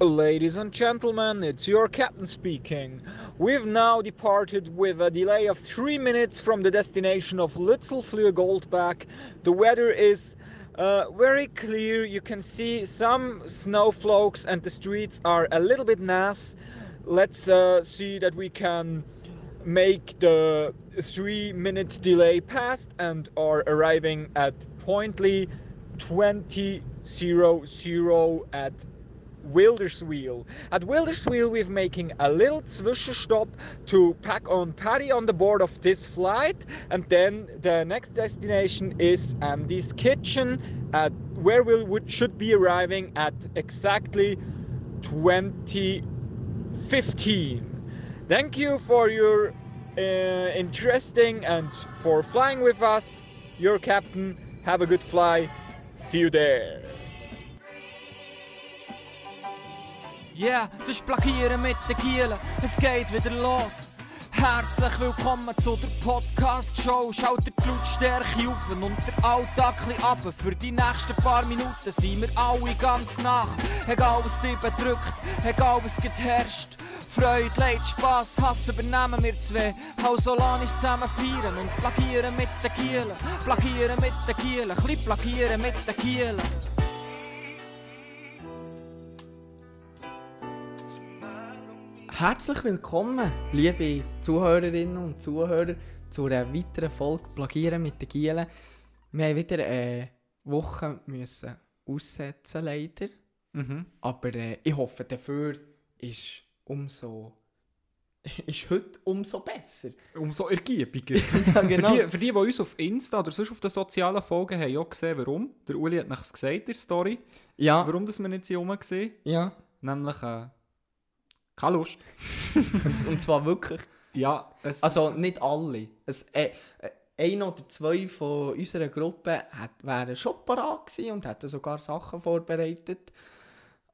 Ladies and gentlemen, it's your captain speaking. We've now departed with a delay of three minutes from the destination of Litzelfleur Goldback. The weather is uh, very clear. You can see some snowflakes, and the streets are a little bit nass. Let's uh, see that we can make the three minute delay past and are arriving at pointly 2000 at Wilderswil. At Wilderswil, we're making a little zwischenstopp to pack on Paddy on the board of this flight, and then the next destination is Andy's Kitchen, at where we should be arriving at exactly 2015. Thank you for your uh, interesting and for flying with us. Your captain. Have a good fly. See you there. Yeah, das Plagieren mit den Gielen. Es geht wieder los. Herzlich willkommen zu der Podcast-Show. Schaut die Blutstärke auf und der Alltag ab. Für die nächsten paar Minuten sind wir alle ganz nach. Egal was dich bedrückt, egal was herrscht. Freude, Leid, Spass, Hass übernehmen wir zwei. Also lass uns zusammen feiern und plagieren mit den Kielen. Plagieren mit den Kielen, ein plagieren mit den Kielen. Herzlich willkommen, liebe Zuhörerinnen und Zuhörer, zu einer weiteren Folge Plagieren mit den Gielen. Wir haben wieder eine Woche müssen aussetzen, leider. Mhm. Aber äh, ich hoffe, dafür ist umso ist heute umso besser. Umso ergiebiger. ja, genau. für, die, für die, die uns auf Insta oder sonst auf den sozialen Folgen haben, auch gesehen, warum. Der Uli hat es gesagt, in der Story. Ja. Warum das wir nicht so rum gesehen. Ja. Nämlich, äh, keine Lust. und, und, zwar wirklich. Ja, es Also nicht alle. Es, äh, äh, ein oder zwei von unserer Gruppe hat, wären schon parat gewesen und hätten sogar Sachen vorbereitet.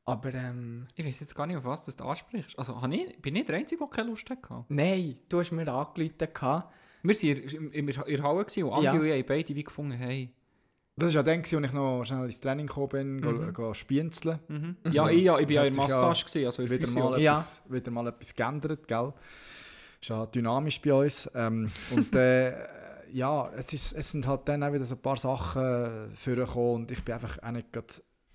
Aber ähm, Ich weiß jetzt gar nicht, auf was du ansprichst. Also ich, bin ich der Einzige, der keine Lust hatte? Nein, du hast mir angerufen. Wir waren in, der Halle und Andi ja. und ich haben beide wie gefunden, hey, das war ja dann, als ich noch schnell ins Training gekommen bin, mhm. go, go spienzeln. Mhm. Ja, ich, ja, ich bin ja in Massage, gewesen, also wieder, mal ja. etwas, wieder mal etwas geändert, gell? Ist ja dynamisch bei uns. Ähm, und äh, ja, es, ist, es sind halt dann auch wieder so ein paar Sachen vorgekommen und ich bin einfach auch nicht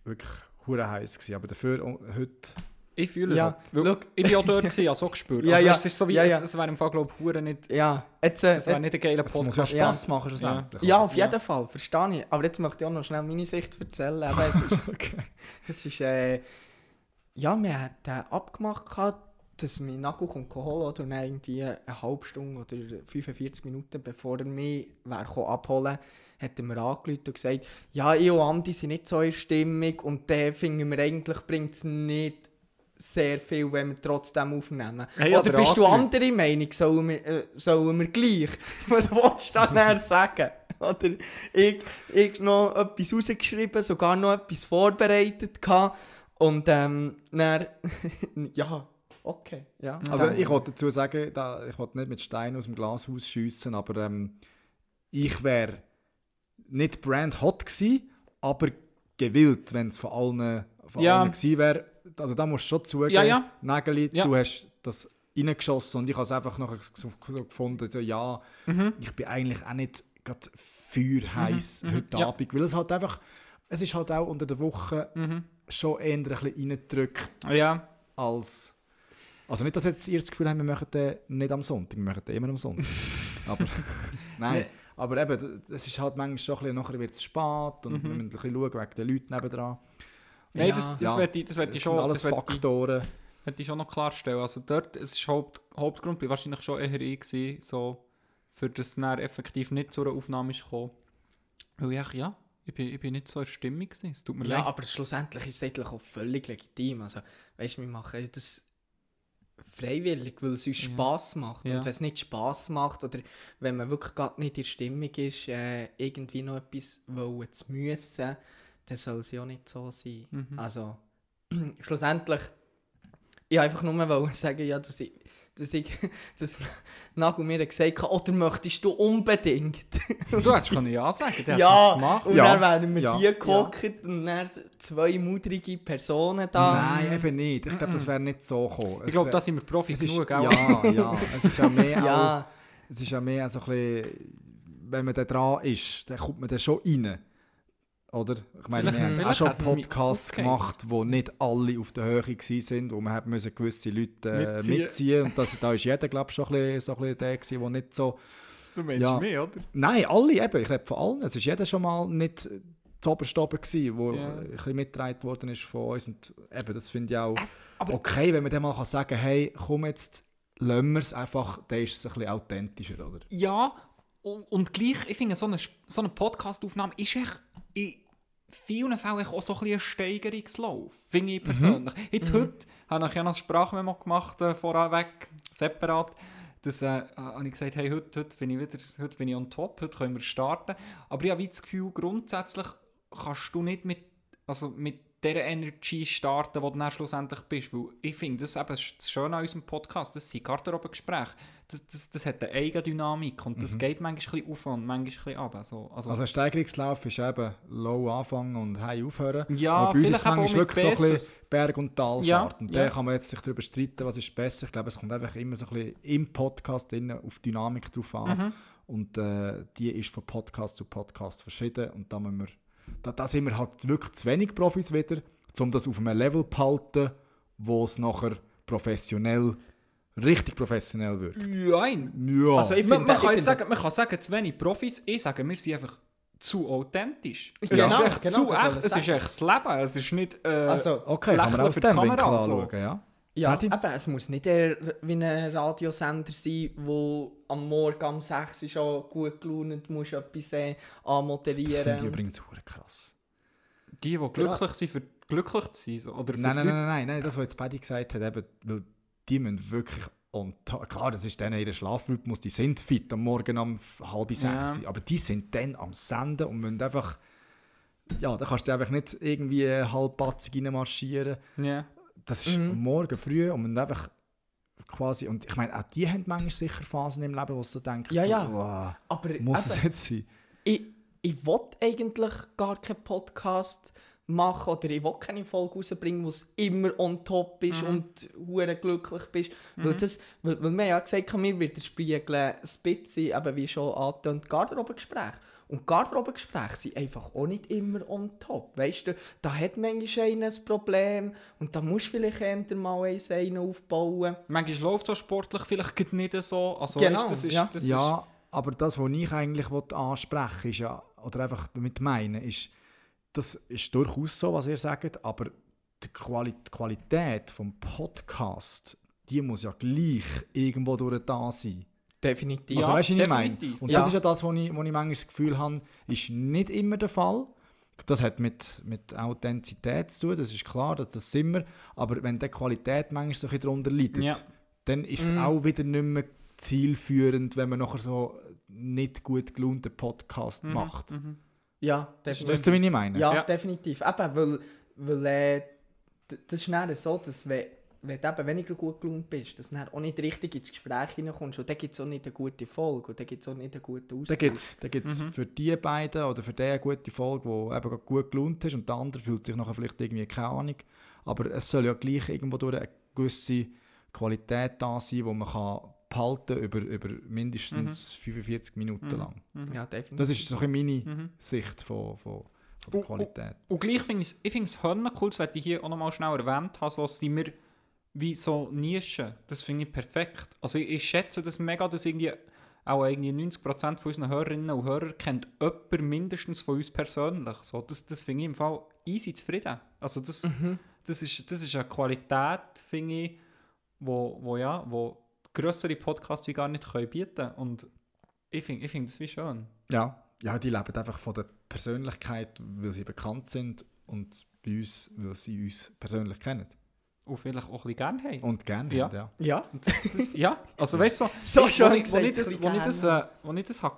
wirklich hure heiß gewesen. Aber dafür heute ich fühle ja, es. Look, ich war auch dort, gewesen, also so gespürt. ja, also, ja. Es ist so wie, ja, ja. es, es wäre im Fall, glaube ich, nicht... Ja, jetzt... Äh, es wäre nicht ein geiler Podcast. Es muss ja Spass machen, schlussendlich. Ja, auf jeden Fall, verstehe ich. Aber jetzt möchte ich auch noch schnell meine Sicht erzählen. Aber es ist... okay. Es ist, äh, Ja, wir hatten äh, abgemacht, dass mein Nago kommt holen oder wir irgendwie eine halbe Stunde oder 45 Minuten, bevor er mich wäre abholen hat er mir angerufen und gesagt, ja, ich und Andi sind nicht so in Stimmung und dann finden wir eigentlich, bringt es nicht sehr viel, wenn wir trotzdem aufnehmen. Hey, oder bist du andere Meinung? Sollen wir, äh, sollen wir gleich? Was willst du dann sagen? Oder ich, ich noch etwas rausgeschrieben, sogar noch etwas vorbereitet gehabt. Und ähm, dann, ja, okay. Ja, also ich wollte dazu sagen, da, ich wollte nicht mit Steinen aus dem Glashaus schiessen, aber ähm, ich wäre nicht brand hot gewesen, aber gewillt, wenn es von allen, von ja. allen gewesen wäre. Also da musst du schon zugeben, ja, ja. Nägeli, ja. du hast das reingeschossen und ich habe es einfach noch so gefunden, so, ja, mhm. ich bin eigentlich auch nicht gerade feuerheiß mhm. heute mhm. Abend, weil es halt einfach, es ist halt auch unter der Woche mhm. schon eher ein bisschen reingedrückt ja. als also nicht, dass jetzt ihr das Gefühl habt, wir machen den nicht am Sonntag, wir machen den immer am Sonntag. Aber nein, aber eben, es ist halt manchmal schon ein bisschen, nachher wird es spät und mhm. wir müssen ein bisschen schauen wegen den Leuten nebenan. Nein, ja. das, das ja. wird ich, das ich schon... alles das Faktoren. Hätte ich schon noch klarstellen. Also dort, es ist Haupt, Hauptgrund war wahrscheinlich schon eher ich gewesen, so, für das es effektiv nicht zu einer Aufnahme ist gekommen. Weil ich, ja, ich bin, ich bin nicht so in Stimmung gewesen. Es tut mir ja, leid. aber schlussendlich ist es eigentlich auch völlig legitim. Also, weißt du, wir machen das freiwillig, weil es uns ja. Spass macht. Ja. Und wenn es nicht Spass macht oder wenn man wirklich gerade nicht in der Stimmung ist, äh, irgendwie noch etwas wollen zu müssen, dann soll es ja nicht so sein. Mhm. Also, schlussendlich, ich einfach nur sagen, ja, dass ich, dass ich, dass Nagel mir gesagt hat, oder möchtest du unbedingt? Du hättest können ja sagen, der hat ja, es gemacht. und Ja, dann wären wir ja. hier gehockt und dann zwei mudrige Personen da. Nein, eben nicht. Ich glaube, das wäre nicht so gekommen. Ich glaube, da sind wir Profis ist, genug, gell? Ja, ja. Es ist ja mehr auch, Ja, es ist ja mehr so ein bisschen, wenn man da dran ist, dann kommt man da schon rein. Oder? Ich meine, Vielleicht- wir haben auch schon Podcasts gemacht, wo nicht alle auf der Höhe waren, wo man hat müssen gewisse Leute äh, Mitziehen. mitziehen Und das, da ist jeder, glaube ich, schon ein bisschen, so ein bisschen der gewesen, der nicht so... Du meinst Ja. mich, oder? Nein, alle eben. Ich rede von allen. Es ist jeder schon mal nicht zu oberst oben gewesen, wo Ja. ein bisschen mitgetragen worden ist von uns. Und eben, das finde ich auch aber- okay, wenn man dann mal kann sagen hey, komm jetzt, lassen wir es einfach, dann ist es ein bisschen authentischer, oder? Ja, und, und gleich, ich finde, so eine, so eine Podcast-Aufnahme ist echt in vielen Fällen auch so ein bisschen ein Steigerungslauf, finde ich persönlich. Jetzt heute habe ich ja noch ein Sprachmemo gemacht, äh, vorweg, separat. Das äh, habe ich gesagt, hey, heute, heute, bin ich wieder, heute bin ich on top, heute können wir starten. Aber ich habe wie das Gefühl, grundsätzlich kannst du nicht mit, also mit dieser Energy starten, wo du dann schlussendlich bist. Weil ich finde, das ist eben das Schöne an unserem Podcast, das sind Garderobengespräche. Das, das, das hat eine eigene Dynamik und das geht manchmal ein bisschen auf und manchmal ein bisschen ab. Also, also, Also ein Steigerungslauf ist eben low anfangen und high aufhören. Ja, Aber bei uns ist es manchmal wirklich so ein bisschen. Berg- und Talfahrt. Ja, und ja. da kann man jetzt sich darüber streiten, was ist besser. Ich glaube, es kommt einfach immer so ein bisschen im Podcast auf Dynamik drauf an. Mhm. Und äh, die ist von Podcast zu Podcast verschieden. Und da, müssen wir, da, da sind wir halt wirklich zu wenig Profis wieder, um das auf einem Level zu halten, wo es nachher professionell, richtig professionell wirkt. Nein. Ja. Also ich Man, finde, man, ich kann sagen, man kann sagen, zu wenig Profis. Ich sage, wir sind einfach zu authentisch. Es Genau, ist echt genau, zu das wollte echt. ich Es ist echt das Leben. Es ist nicht äh, Also, okay, kann man Lächeln für die Kamera, anschauen, ja. Ja, Patty? eben, es muss nicht eher wie ein Radiosender sein, wo am Morgen um 6 Uhr schon gut gelaunt musst etwas äh, anmoderieren. Das finde ich und- übrigens hure krass. die, die glücklich sind, für glücklich zu sein. Oder für Nein, nein, nein, nein, nein, das, was jetzt Paddy gesagt hat, eben, weil die müssen wirklich top. Klar, das ist dann ihr Schlafrhythmus, die sind fit am Morgen um halb sechs, Ja. aber die sind dann am Senden und müssen einfach. Ja, da kannst du einfach nicht irgendwie halbpatzig reinmarschieren. Ja. Das ist Mhm. Morgen früh und müssen einfach quasi. Und ich meine, auch die haben manchmal sicher Phasen im Leben, wo sie so denken: Ja, so, ja. «Wow, Aber muss eben, es jetzt sein? ich, ich will eigentlich gar keinen Podcast machen oder ich will keine Folge rausbringen, wo es immer on top ist und hure glücklich bist. Weil, das, weil, weil wir ja gesagt haben, wir widerspiegeln ein bisschen, eben wie schon angetönt, Garderobengespräche. Und Garderobengespräche sind einfach auch nicht immer on top. Weißt du, da hat manchmal einer ein Problem und da musst du vielleicht eher mal eins einen aufbauen. Manchmal läuft es auch sportlich vielleicht nicht so. Also, Genau, weißt, das ist, ja. Das ist, Ja, aber das, was ich eigentlich ansprechen will, ist ja, oder einfach damit meine, ist, das ist durchaus so, was ihr sagt, aber die, Quali die Qualität des Podcast, die muss ja gleich irgendwo durch da sein. Definitiv. Also Ja, weißt du, was ich meine? Und Ja. das ist ja das, was ich, wo ich manchmal das Gefühl habe, ist nicht immer der Fall. Das hat mit, mit Authentizität zu tun, das ist klar, das, das sind wir. Aber wenn die Qualität manchmal so ein bisschen darunter leidet, Ja. dann ist es Mhm. auch wieder nicht mehr zielführend, wenn man nachher so nicht gut gelaunten Podcast Mhm, macht. mhm. Ja, definitiv. Weißt du, wie ich meine? Ja, Ja. definitiv. Eben, weil, weil äh, das ist dann so, dass wenn, wenn du eben weniger gut gelaunt bist, dass du dann auch nicht richtig ins Gespräch hineinkommst und dann gibt es auch nicht eine gute Folge und dann gibt es auch nicht einen guten Da Austausch. gibt es da gibt's Mhm. für die beiden oder für den eine gute Folge, die eben gut gelohnt ist und der andere fühlt sich nachher vielleicht irgendwie keine Ahnung. Aber es soll ja gleich irgendwo durch eine gewisse Qualität da sein, die man kann behalten über, über mindestens 45 Minuten Mhm. lang. Ja, definitiv. Das ist so ein meine Mhm. Sicht von, von, von der Oh, oh. Qualität. Und gleich finde ich es cool, das werde ich hier auch nochmal schnell erwähnt haben, so sind wir wie so Nischen. Das finde ich perfekt. Also ich, ich schätze das mega, dass irgendwie auch irgendwie 90% von unseren Hörerinnen und Hörern kennt jemand mindestens von uns persönlich. So, das, das finde ich im Fall easy zufrieden. Also das, das, ist, das ist eine Qualität, finde ich, wo, wo, ja, wo grössere Podcasts wie gar nicht können bieten Und ich finde ich find das wie schön. Ja, ja, die leben einfach von der Persönlichkeit, weil sie bekannt sind und bei uns, weil sie uns persönlich kennen. Und vielleicht auch ein bisschen gerne haben. Und gerne Ja. haben, ja. ja. Das, das, ja, also weißt du, so, So ich, schön wo, ich, wo, ich gesagt, das, ein wo, ich das, äh, wo ich das habe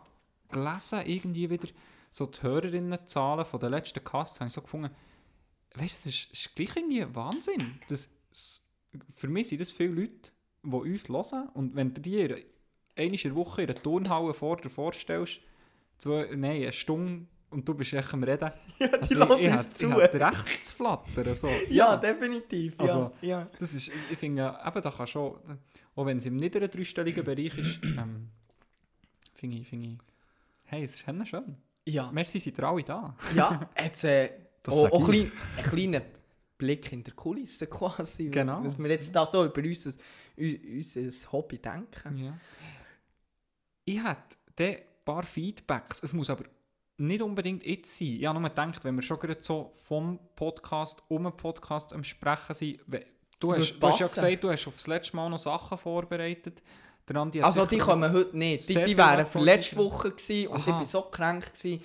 gelesen irgendwie wieder, so die Hörerinnenzahlen von den letzten Casts, habe ich so gefunden, weißt du, das ist, ist gleich irgendwie Wahnsinn. Das, für mich sind das viele Leute, die uns hören. Und wenn du dir einmal in der Woche in einer Turnhalle vor dir vorstellst, zwei, nein, eine Stunde und du bist echt am Reden. Ja, die Also lassen uns zu. ich hätte recht zu flattern. So. Ja, definitiv. Ja, Also- ja. Das ist, ich finde ja, eben, da kann schon, auch wenn es im niederen dreistelligen Bereich ist, ähm, finde ich, finde ich, hey, es ist schön. ja. Merci, ihr alle da. Ja, jetzt äh, auch, auch klein, ein kleiner Blick in der Kulisse quasi. Genau. Was wir jetzt da so über unser, unser Hobby denken. Ja. Ich hätte ein paar Feedbacks, es muss aber nicht unbedingt jetzt sein. Ich habe nur gedacht, wenn wir schon gerade so vom Podcast um einen Podcast am Sprechen sind, du hast, du hast ja gesagt, du hast auf das letzte Mal noch Sachen vorbereitet. Also die noch- kommen heute nicht. Die, die wären für letzte. Woche gewesen und Aha. ich war so krank gewesen,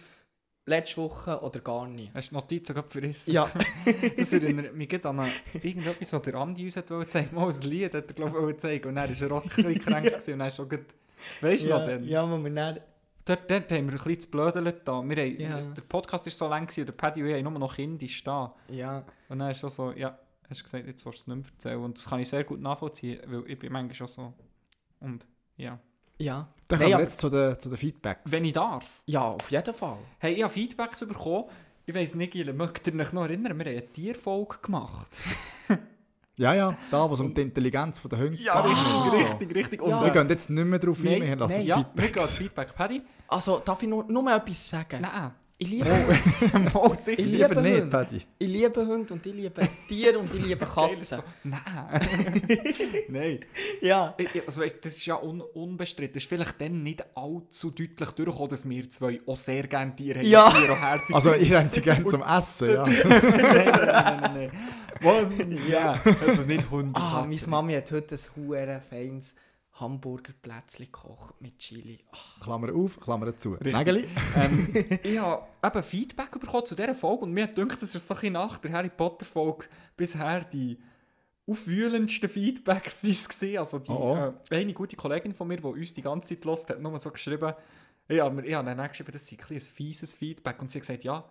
letzte Woche oder gar nie. Hast du die Notizen gerade verrissen? Ja, Das erinnert mich an eine- irgendetwas, was der Andi uns wollte zeigen Mal ein Lied hat er, glaube ich, zeigen. Und dann war er auch ein bisschen krank. gewesen Und dann ist schon gerade... Weißt du noch ja, denn? ja, wo wir dann, Dort, dort haben wir ein bisschen zu blödeln da. Wir haben, Ja. Der Podcast war so lang, gewesen, und der Paddy und ich haben nur noch Kinder da. ja, Und dann ist schon so, ja, hast du gesagt, jetzt willst du es nicht mehr erzählen. Und das kann ich sehr gut nachvollziehen, weil ich bin manchmal schon so... Und ja. ja. Dann kommen wir jetzt zu den, zu den Feedbacks. Wenn ich darf. Ja, auf jeden Fall. Hey, ich habe Feedbacks bekommen. Ich weiss nicht, Gile, mögt ihr euch noch erinnern? Wir haben eine Tierfolge gemacht. ja, ja, da, wo es um die Intelligenz der Hunde geht. richtig, richtig. Und Ja. Wir gehen jetzt nicht mehr drauf Nein, ein, wir lassen nein, ja, wir Feedbacks. gehen als Feedback. Paddy? Also, darf ich nur, nur mal etwas sagen? Nein. Ich liebe, Mal sicher. ich Lieber liebe nicht, Hunde. Paddy. Ich liebe Hunde und ich liebe Tiere und ich liebe Katzen. so, Nein. Nein. Ja. Ich- ich- Also, weißt, das ist ja un unbestritten. Das ist vielleicht dann nicht allzu deutlich durchgekommen, dass wir zwei auch sehr gerne Tiere haben. Ja. Tiere auch herzig Also, ihr habt sie gerne zum Essen, ja. nein, nein, nein, nein, ja. Also nicht Hunde. Ah, meine Mami hat heute ein hure feines Hamburgerplätzchen gekocht mit Chili. Ah, Klammer auf, Klammer zu. Nägeli? ähm, ich habe eben Feedback bekommen zu dieser Folge und mir gedacht, das ist bisschen nach der Harry Potter Folge bisher die aufwühlendsten Feedbacks, die es gesehen Also die, Oh, oh. Äh, eine gute Kollegin von mir, die uns die ganze Zeit hört, hat nur so geschrieben, ich habe ich habe dann geschrieben, das sei ein, ein fieses Feedback und sie hat gesagt, ja,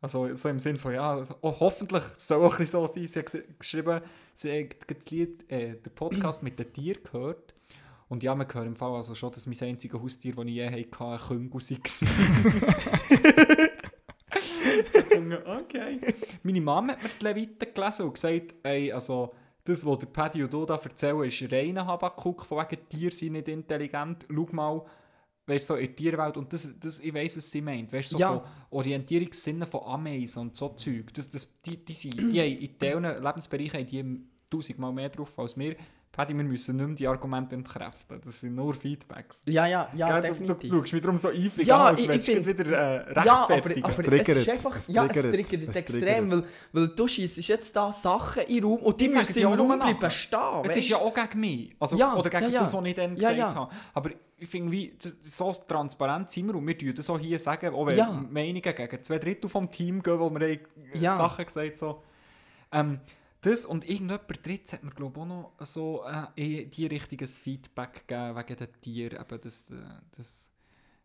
also so im Sinn von, ja, also, oh, hoffentlich soll auch ein bisschen so sein. Sie hat ges- geschrieben, sie hat das Lied, äh, den Podcast mit den Tieren gehört und ja, man hört im Fall also schon, dass mein einziges Haustier, das ich je hatte, ein Küngel war. okay. Meine Mama hat mir die Leviten gelesen und gesagt, ey, also, das, was der Paddy und du da erzählen, ist reiner Habakuk, von wegen Tiere sind nicht intelligent. Schau mal, weißt so in der Tierwelt, und das, das, ich weiss, was sie meint, weißt du, so Ja. von Orientierungssinnen von Ameisen und so Zeug, das, das, die, die, sind, die haben in diesen Lebensbereichen haben die tausendmal mehr drauf als wir. Paddy, wir müssen nicht mehr die Argumente entkräften, das sind nur Feedbacks. Ja, ja, ja, Gell, du, du definitiv. schaust mich darum so eifrig Ja, an, als ich- ich du wieder äh, Ja, aber, rechtfertigen. aber es, triggert, ist einfach, es ja, es triggert, triggert es extrem, weil, weil du schießt jetzt da Sachen in den Raum und die Ich sage müssen es ja im Raum bleiben stehen. Es ist ja auch gegen mich. Also, Ja, oder gegen ja, ja. das, was ich dann Ja, gesagt ja. habe. Aber ich finde, wie, das, so transparent sind wir und wir tun das auch hier sagen, auch wenn Ja. Meinungen gegen zwei Drittel vom Team gehen, wo wir haben, Ja. Sachen gesagt so. Ähm, das und irgendjemand drittes hat mir glaube ich auch noch so äh, in die richtiges Feedback gegeben wegen den Tieren. Eben das, äh, das,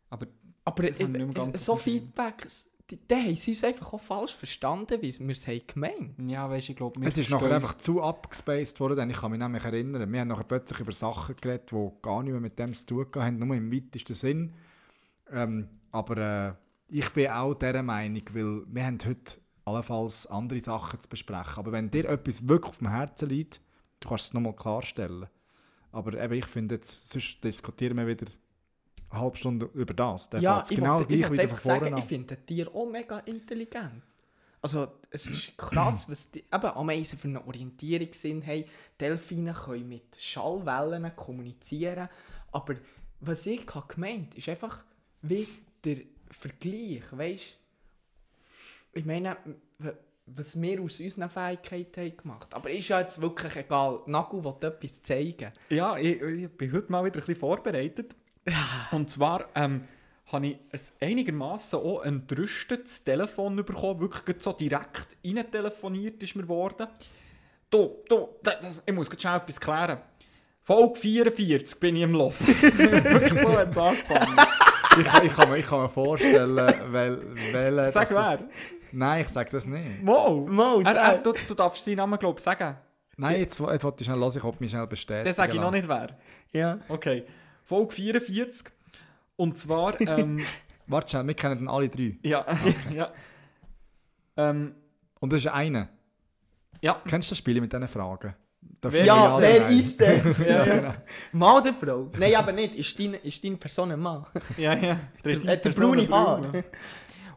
aber Aber Das mehr ganz so. Feedbacks, die, die haben sie uns einfach auch falsch verstanden, wie wir es haben gemeint. ja, weißt du, ich glaube, Es ist nachher einfach zu abgespaced worden, denn ich kann mich nämlich erinnern, wir haben nachher plötzlich über Sachen geredet, die gar nicht mehr mit dem zu tun haben, nur im weitesten Sinn. Ähm, aber äh, ich bin auch dieser Meinung, weil wir haben heute allenfalls andere Sachen zu besprechen. Aber wenn dir etwas wirklich auf dem Herzen liegt, du kannst es nochmal klarstellen. Aber eben, ich finde, jetzt, sonst diskutieren wir wieder eine halbe Stunde über das. Dann ja, ich genau wollte, ich gleich wollte wieder von einfach vorne sagen, an. ich finde die Tiere auch mega intelligent. Also, es ist krass, was die eben, Ameisen für einen Orientierungssinn haben. Delfine können mit Schallwellen kommunizieren. Aber was ich habe gemeint ist einfach wie der Vergleich, weißt Ich meine, was wir aus unseren Fähigkeiten haben gemacht. Aber ist ja jetzt wirklich egal. Nagel will etwas zeigen. Ja, ich, ich bin heute mal wieder ein bisschen vorbereitet. Und zwar ähm, habe ich ein einigermaßen auch entrüstetes Telefon bekommen. Wirklich so direkt rein telefoniert ist mir worden. Du, du, das, ich muss gerade schnell etwas klären. Folge 44 bin ich im Los. Wirklich so hat es angefangen. ich, ich, kann mir, ich kann mir vorstellen, weil, weil Sag wer. Nein, ich sage das nicht. Mo! Mo, er, er, du, du darfst seinen Namen, glaube ich, sagen. Nein, jetzt, jetzt wollte ich schnell hören, ich ob mich schnell bestätigen. Den sage ich noch nicht wer. Ja. Okay. Folge 44. Und zwar, ähm, Warte schnell, wir kennen den alle drei. ja, ja. Ähm, Und das ist einer. ja. Kennst du das Spiel mit diesen Fragen? Darf Wer- Ja, wer ist der? Ja, genau. Mann oder Frau? Nein, aber nicht. Ist deine, ist deine Person ein Mann? Ja, ja. Der, äh, der braune Haar.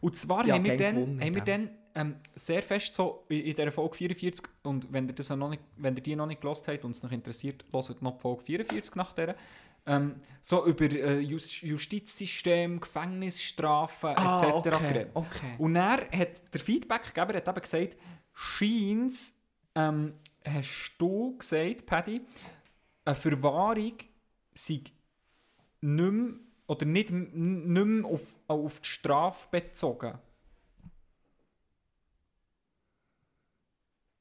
Und zwar Ja, haben wir dann, haben wir dann ähm, sehr fest so in, in dieser Folge 44, und wenn ihr, das noch nicht, wenn ihr die noch nicht gelost habt und es noch interessiert, hört noch die Folge 44 nach der. Ähm, so über äh, Just Justizsystem, Gefängnisstrafen Ah, etc. okay, okay. Und er hat der Feedbackgeber hat eben gesagt, scheint's, ähm, hast du gesagt, Paddy, eine Verwahrung sei nicht mehr, oder nicht, nicht mehr auf, auf die Strafe bezogen.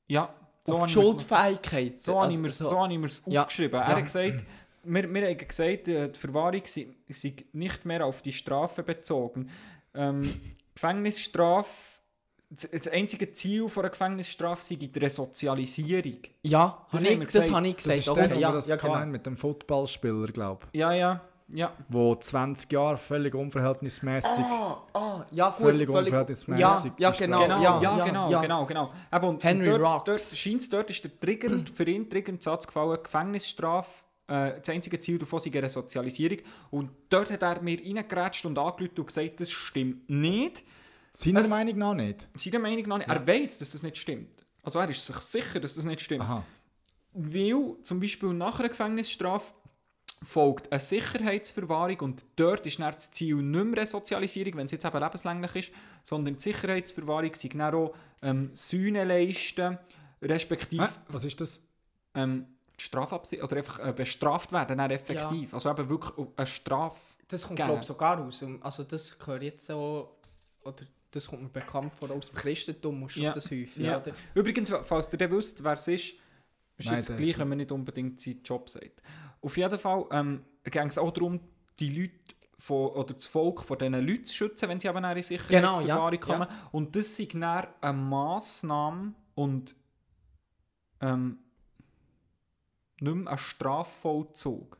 Ja, so Auf habe die ich Schuldfähigkeit. so habe ich Also, mir's- so- so habe ich mir's Ja, aufgeschrieben. Er ja. hat gesagt, wir, wir haben gesagt, äh, die Verwahrung sei, sei nicht mehr auf die Strafe bezogen. Ähm, Gefängnisstrafe, das, das einzige Ziel von einer Gefängnisstrafe sei die Resozialisierung. Ja, Das das, wir ich, das gesagt. habe ich Das gesagt. ist okay, der, ja, das ja, genau. mit dem Footballspieler, glaube Ja, ja, ja. Wo 20 Jahre völlig unverhältnismäßig. Ah, ah, ja, gut, Völlig völlig unverhältnismäßig Ja, ja, genau. Genau, ja, ja, ja, genau, ja. genau, genau. Eben, und Henry dort, Rocks. dort scheint dort ist der Trigger, für ihn triggernd Satz gefallen, Gefängnisstrafe, äh, das einzige Ziel davon sei eine Sozialisierung. Und dort hat er mir reingeratscht und angerufen und gesagt, das stimmt nicht. Seiner Es- Meinung nach nicht. Seiner Meinung nach nicht. Er weiß, dass das nicht stimmt. Also er ist sich sicher, dass das nicht stimmt. Aha. Weil zum Beispiel nach einer Gefängnisstrafe folgt eine Sicherheitsverwahrung und dort ist dann das Ziel nicht mehr Resozialisierung, wenn es jetzt eben lebenslänglich ist, sondern die Sicherheitsverwahrung sei dann auch ähm, Sühne leisten, respektive Hä? Was ist das? ähm, Strafabsicht oder einfach äh, bestraft werden, dann effektiv. Also eben wirklich eine Strafe. Das kommt, glaube ich, sogar raus. Also das gehört jetzt so... Oder das kommt mir bekannt vor aus dem Christentum, musst du Ja. das häufig. Ja. Übrigens, falls ihr wisst, wer es ist, ist Nein, jetzt gleich, ist- wenn man nicht unbedingt seinen Job sagt. Auf jeden Fall ähm, ging es auch darum, die Leute von, oder das Volk von diesen Leuten zu schützen, wenn sie eben in eine Sicherheitsverwahrung Genau, ja, kommen. Und das ist dann eine Massnahme und ähm, nicht mehr ein Strafvollzug.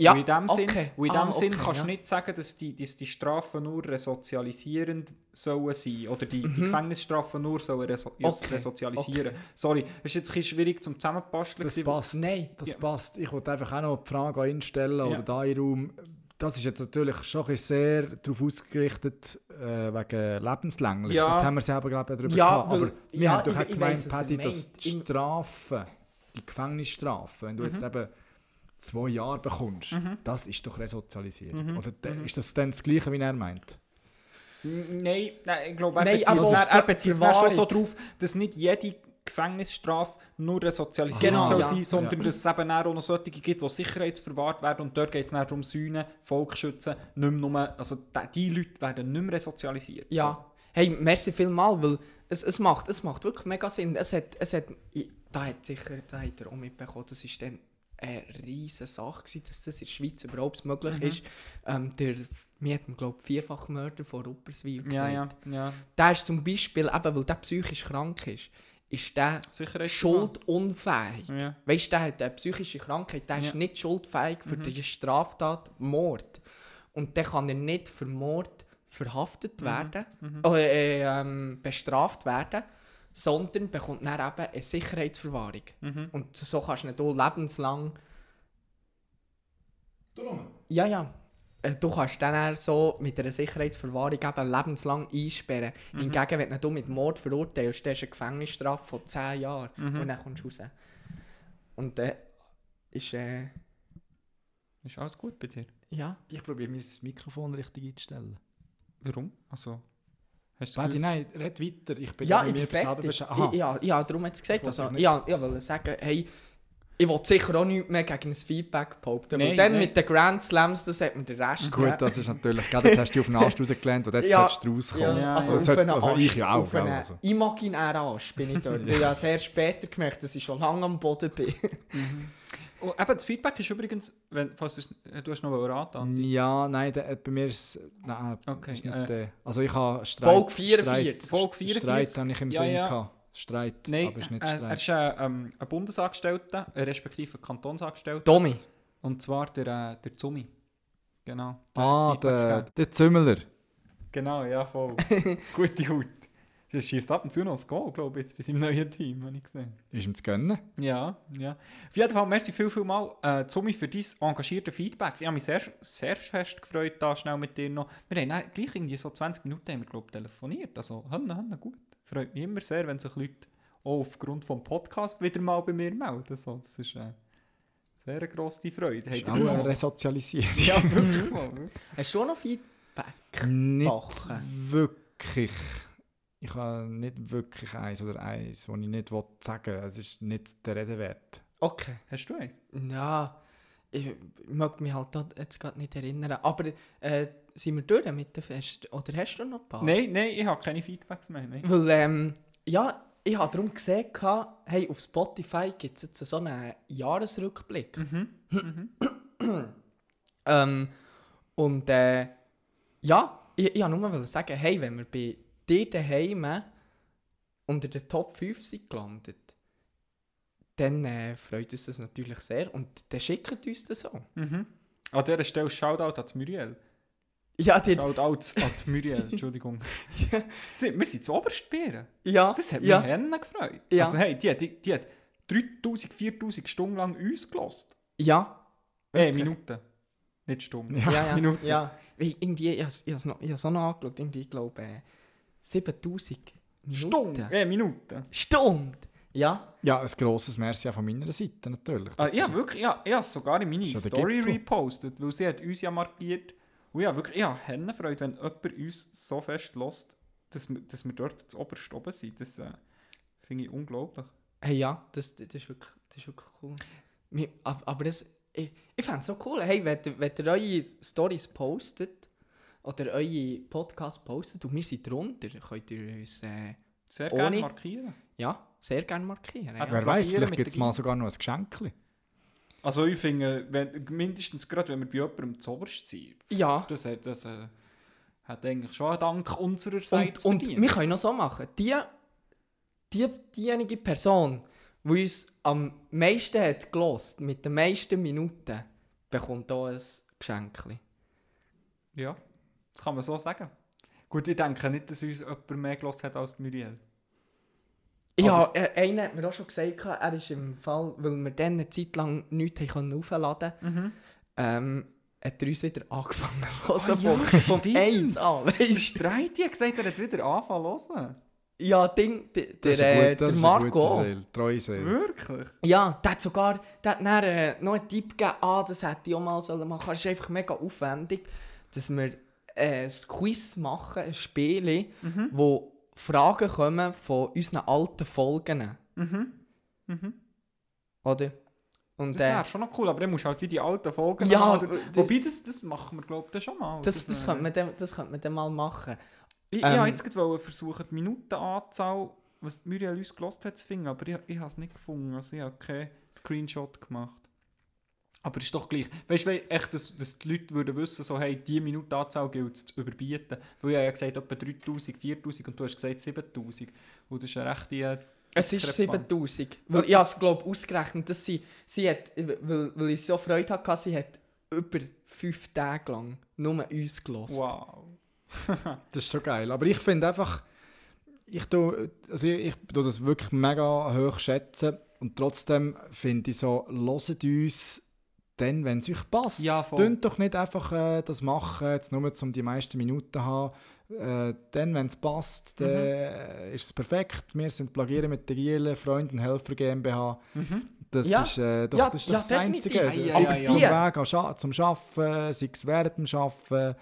Ja, und in dem Sinn, okay. in Ah, dem Sinn okay, kannst du ja. nicht sagen, dass die, dass die Strafen nur resozialisierend sollen sein oder die, die Mhm. Gefängnisstrafen nur sollen reso Okay, resozialisieren. Sorry, das ist jetzt ein bisschen schwierig zum Zusammenbasteln. Das passt. Nein. Das Ja. passt. Ich wollte einfach auch noch die Frage einstellen Ja. oder da in Raum. Das ist jetzt natürlich schon ein bisschen sehr darauf ausgerichtet äh, wegen lebenslänglich. Ja. Dort haben wir selber glaube ich darüber Ja, gehabt. weil- Aber wir ja, haben doch ich- auch gemeint, Paddy, dass die Strafen, die Gefängnisstrafe, wenn du Mhm. jetzt eben zwei Jahre bekommst, das ist doch Resozialisierung. Mhm. Oder de- ist das dann das Gleiche, wie er meint? Nein, nein, ich glaube, er Nein, bezieht aber es er ist bezieht es schon so drauf, dass nicht jede Gefängnisstrafe nur resozialisiert Genau, soll ja. sein, sondern Ja. dass es eben auch noch solche gibt, die sicherheitsverwahrt werden und dort geht es darum, Sühne, Volk schützen, nicht mehr nur, also die, die Leute werden nicht mehr resozialisiert. Ja. Hey, merci vielmal, weil es, es, macht, es macht wirklich mega Sinn. Es hat, es hat, ich- da hat sicher, da hat er auch mitbekommen, das ist dann eine riesige Sache gewesen, dass das in der Schweiz überhaupt möglich Mhm. ist. Ähm, der, wir hatten, glaube ich, Vierfachmörder von Rupperswil So. Ja, ja, ja. Der ist zum Beispiel, eben weil der psychisch krank ist, ist der schuldunfähig. Ja. Weißt du, der hat eine psychische Krankheit, der Ja. ist nicht schuldfähig für die Straftat Mord. Und dann kann er nicht für Mord verhaftet werden, äh, äh, ähm, bestraft werden, sondern bekommt dann eben eine Sicherheitsverwahrung. Und so kannst du hier lebenslang. Ja, ja. Äh, Du kannst dann so mit einer Sicherheitsverwahrung eben lebenslang einsperren. Hingegen, wenn du mit Mord verurteilst, dann hast du eine Gefängnisstrafe von 10 Jahren. Und dann kommst du raus. Und dann ist, äh, Ist alles gut bei dir? ja. Ich probiere mein Mikrofon richtig einzustellen. Warum? Also, hast du Paddy, nein, red weiter. Ich bin Ja, ich bin mir fertig. Aha. Ich- Ja, ja, darum hat es gesagt. Ich wollte Also, nicht- ja, ich wollte sagen, hey, ich will sicher auch nichts mehr gegen ein Feedback behaupten. Nein, dann nein. mit den Grand Slams, das hat mir den Rest Gut, gegeben. das ist natürlich, gerade dort hast du auf den Ast rausgelernt und dort Ja. solltest du rauskommen. Ja, Ja, also, ja. auf einen also Ast, ich ja auch, auf einen also. imaginären Arsch bin ich dort. ich habe sehr später gemerkt, dass ich schon lange am Boden bin. Oh, eben, das Feedback ist übrigens, wenn, falls du, es- du hast noch einen Rat an. Ja, nein, der, bei mir ist nein, Okay, ist nicht äh, der. Also ich habe Streit, Folge 44. Streit, Folge 44. Streit habe ich im Ja, Sinn ja. gehabt. Streit, Nein, aber ist nicht er, er Streit. ist äh, ähm, ein Bundesangestellter, äh, respektive ein Kantonsangestellter. Tommy. Und zwar der, äh, der Zumi. Genau. Der ah, der, der Zümmeler. Genau, ja, voll. Gute Haut. Das schießt ab und zu noch das Goal, glaube ich, jetzt bei seinem neuen Team, habe ich gesehen. Ist ihm zu gönnen. Ja, ja. Auf jeden Fall, merci viel, viel mal, äh, Zumi, für dein engagierte Feedback. Ich habe mich sehr, sehr fest gefreut, da schnell mit dir noch. Wir haben dann gleich irgendwie so 20 Minuten haben wir, glaub, telefoniert. Also, hanna, hanna, gut. Freut mich immer sehr, wenn sich Leute auch aufgrund vom Podcast wieder mal bei mir melden. So, das ist äh, sehr eine grosse Freude. Auch das eine? Resozialisierung. Ja, wirklich so. Hast du auch noch Feedback? Nicht Woche. wirklich. Ich habe nicht wirklich eins oder eins, was ich nicht will sagen will. Es ist nicht der Rede wert. Okay. Hast du eins? Ja, ich mag mich halt jetzt gerade nicht erinnern. Aber äh, sind wir durch mit dem Fest? Oder hast du noch ein paar? Nein, nein, ich habe keine Feedbacks mehr. Nein. Weil, ähm, ja, ich habe darum gesehen, hey, auf Spotify gibt es jetzt so einen Jahresrückblick. Mhm. Ähm, und äh, ja, ich, ich wollte nur mal sagen, hey, wenn wir bei dir daheim unter den Top 5 sind gelandet, dann äh, freut uns das natürlich sehr und dann schickt uns das so. Mhm. An dieser Stelle Shoutout an die Muriel. Ja, die, Shoutouts an die Muriel, Entschuldigung. Sie- Wir sind zu Oberstbieren. ja, Das hat mich ja, Hennen gefreut. Ja. Also hey, die, hat- die, die hat 3000, 4000 Stunden lang uns gelost. ja, Äh, Wirklich? Minuten. Nicht Stunden. ja, ja, Minuten. ja. Irgendwie, ich habe es noch, ich auch noch angeschaut, irgendwie, ich glaube, äh, 7000 Minuten. Stunden. Äh, Minuten. Stunde! Ja, Ja, ein grosses Merci auch von meiner Seite natürlich. Ah, ja, wirklich. Ja, ich habe es sogar in meine Das ist ja der Story repostet, weil sie hat uns ja markiert. Und ja, wirklich, ich habe gefreut, wenn jemand uns so fest lässt, dass wir, dass wir dort zu oberst oben sind. Das äh, finde ich unglaublich. hey, ja, das, das, ist wirklich, das ist wirklich cool. Aber das, ich, ich fände es so cool, hey, wenn, ihr- wenn ihr eure Stories postet oder eure Podcasts postet und wir sind drunter, könnt ihr uns äh, Sehr Ohne- gerne markieren. ja, sehr gerne markieren. Ja. Wer weiß, vielleicht gibt es mal sogar noch ein Geschenkchen. Also ich finde, wenn, mindestens gerade wenn wir bei jemandem zu oberst sind, ja. das, hat, das äh, hat eigentlich schon einen Dank unsererseits Und, und verdient. wir können noch so machen. Die, die, diejenige Person, die uns am meisten hat gelost, mit den meisten Minuten, bekommt auch ein Geschenkchen. Ja, das kann man so sagen. Gut, ich denke nicht, dass uns jemand mehr gelassen hat als Muriel. Ja, äh, einer hat mir auch schon gesagt, er ist im Fall, weil wir dann eine Zeit lang nichts haben aufladen konnten, ähm, hat er uns wieder angefangen zu hören. Ah, ja, von, von stimmt. 1 an, weißt Streit, die hat gesagt, er hat wieder angefangen zu hören. du? Ja, Ding, der, äh, gut- der Marco. treue Seele. Wirklich? Ja, der hat sogar der hat dann, äh, noch einen Tipp gegeben, ah, das hätte ich auch mal sollen machen Es ist einfach mega aufwendig, dass wir ein Quiz machen, ein Spiel, Mhm. wo Fragen kommen von unseren alten Folgen. Mhm. Mhm. Oder? Und, Das äh, wäre schon noch cool, aber dann musst du halt wie die alten Folgen Ja, d- Wobei, das, das machen wir, glaube ich, schon mal. das, das, äh, könnte man dann, das könnte man dann mal machen. Ich, ich ähm, wollte jetzt gerade versuchen, die Minutenanzahl, was Muriel uns gelost hat, zu finden, aber ich, ich habe es nicht gefunden. Also ich habe keinen Screenshot gemacht. Aber ist doch gleich. Weißt du, echt, dass, dass die Leute würden wissen, so, hey, diese Minutenanzahl gilt es zu überbieten. Weil ich habe ja gesagt, etwa 3000, 4000 und du hast gesagt 7000. Und das ist eine rechte. äh, Es ist Diskrepanz. 7000. Weil ich habe es, glaube ausgerechnet, dass sie, sie hat, weil, weil ich so Freude hatte, sie hat über fünf Tage lang nur uns gelassen. Wow. Das ist schon geil. Aber ich finde einfach, ich tue, also ich, ich tue das wirklich mega hoch schätzen und trotzdem finde ich so, hört uns dann, wenn es euch passt. Ja. Tönt doch nicht einfach äh, das machen, jetzt nur um die meisten Minuten zu haben. Äh, dann, wenn es passt, dann Mhm. ist es perfekt. Wir sind Plagieren mit der Giele, Freund und Helfer GmbH. Mhm. Das Ja. ist, äh, doch, Ja, das, ist doch das. Einzige. Ja, sei ja, es ja, zum ja. Scha- zum Arbeiten, sei es während dem Arbeiten,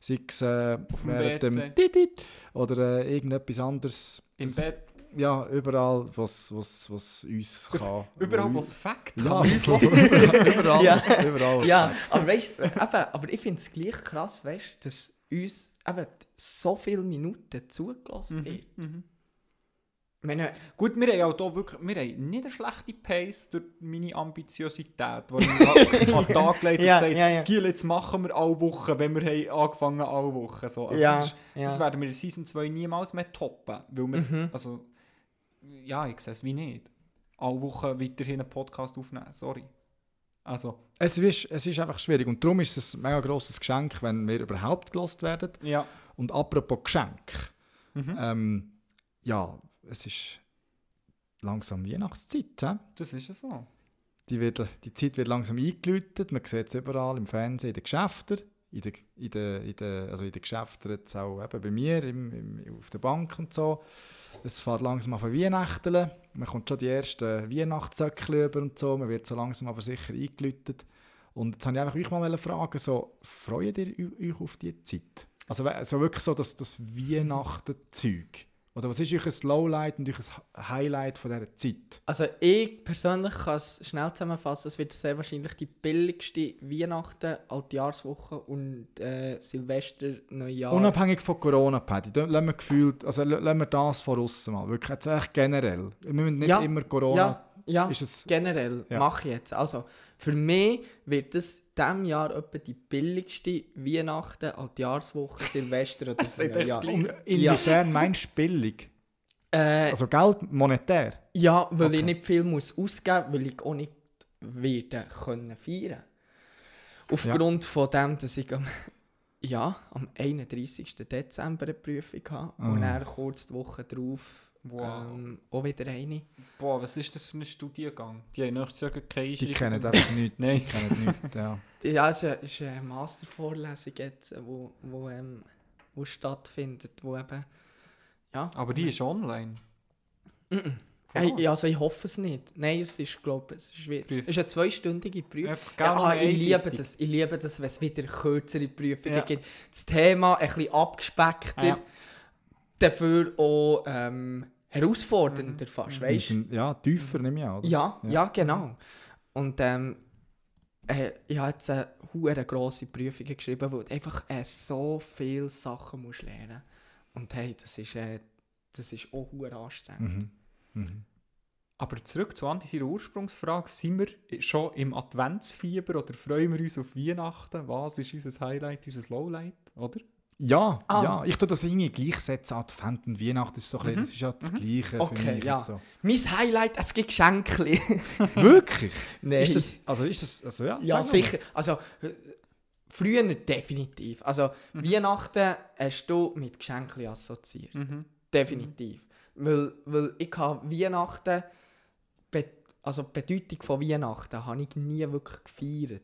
sei es äh, während dem Titit oder äh, irgendetwas anderes. Im Bett. Ja, überall, was, was, was uns kann. Überall, es Fakt Ja, kann. überall, überall, Ja. was- überall. Ja, aber weißt eben, aber ich finde es gleich krass, weißt du, dass uns eben so viele Minuten zugelassen wird. Mhm. Meine, Gut, wir haben auch hier wirklich wir haben nicht eine schlechte Pace durch meine Ambitiosität, die ich an den Tag gelegt Ja, und gesagt ja, ja. Giel, jetzt machen wir alle Wochen, wenn wir haben angefangen alle Wochen. So. Also Ja, das, ist, das ja. werden wir in Season 2 niemals mehr toppen. Weil wir, Mhm. also, ja, ich sehe es wie nicht. Alle Wochen weiterhin einen Podcast aufnehmen, sorry. Also, Es ist, es ist einfach schwierig und darum ist es ein mega grosses Geschenk, wenn wir überhaupt gelost werden. ja. Und apropos Geschenk, Mhm. ähm, ja, es ist langsam Weihnachtszeit. He? Das ist ja so. Die, wird, die Zeit wird langsam eingeläutet, man sieht es überall im Fernsehen, in den Geschäften, in den, in den, in den, also in den Geschäften jetzt auch eben bei mir im, im, auf der Bank und so. Es fährt langsam an Weihnachten, man kommt schon die ersten Weihnachtssöckchen über und so, man wird so langsam aber sicher eingeläutet. Und jetzt wollte ich euch mal fragen, so, freut ihr eu- euch auf diese Zeit? Also so wirklich so das, das Weihnachten-Zeug? Oder was ist euch ein Lowlight und euch ein Highlight von dieser Zeit? Also ich persönlich kann es schnell zusammenfassen, es wird sehr wahrscheinlich die billigste Weihnachten, Altjahrswoche und äh, Silvester, Neujahr. Unabhängig von Corona, Paddy, da lassen wir gefühlt, also la- lassen wir das voraus mal, wirklich jetzt echt generell. Wir müssen nicht Ja, immer Corona, ja, ja, ist es, generell Ja. mache ich jetzt. Also für mich wird es diesem Jahr etwa die billigste Weihnachten, Altjahrswoche, Silvester oder gleich. um, inwiefern meinst du billig? Äh, Also Geld, monetär? Ja, weil ich Okay. nicht viel muss ausgeben muss, weil ich auch nicht werde können feiern Aufgrund von dem, dass ich am, ja, am 31. Dezember eine Prüfung habe und Ah. dann kurz die Woche drauf Wow. ähm, auch wieder eine. Boah, was ist das für ein Studiengang? Die haben nächstes Jahr keine Die Einschreibung. kennen einfach nichts. Nein. Die kennen nichts, ja. Ja, es ist eine, ist eine Mastervorlesung jetzt, wo, wo, ähm, wo stattfindet, wo eben, ja. Aber die ist online. Mhm. Hey, ja, also ich hoffe es nicht. Nein, es ist, glaube es ist, wie, Prüfung. es ist eine zweistündige Prüfung. Ja, ah, ich liebe das. Ich liebe das, wenn es wieder kürzere Prüfungen Ja. gibt. Das Thema ein bisschen abgespeckter, Ja. dafür auch ähm, herausfordernder fast, weißt du? Ja, tiefer nehme ich an, oder? Ja, ja, Ja. genau. Und ähm, äh, ich habe jetzt eine hure grosse Prüfung geschrieben, wo du einfach äh, so viele Sachen musst lernen Und hey, das ist, äh, das ist auch hure anstrengend. Mhm. Mhm. Aber zurück zu Andi, seiner Ursprungsfrage. Sind wir schon im Adventsfieber oder freuen wir uns auf Weihnachten? Was ist unser Highlight, unser Lowlight, oder? Ja, Ah. ja, ich tue das irgendwie gleichsetzen. Advent und Weihnachten ist so ein bisschen, das ist ja das Gleiche Okay, für mich. ja. So. Mein Highlight, es gibt Geschenke. Wirklich? Nein. Ist das, also ist das, also ja, Ja, sag mal. sicher. Also, äh, früher definitiv. Also, Mhm. Weihnachten hast du mit Geschenken assoziiert. Mhm. Definitiv. Weil, weil ich habe Weihnachten, also die Bedeutung von Weihnachten, habe ich nie wirklich gefeiert.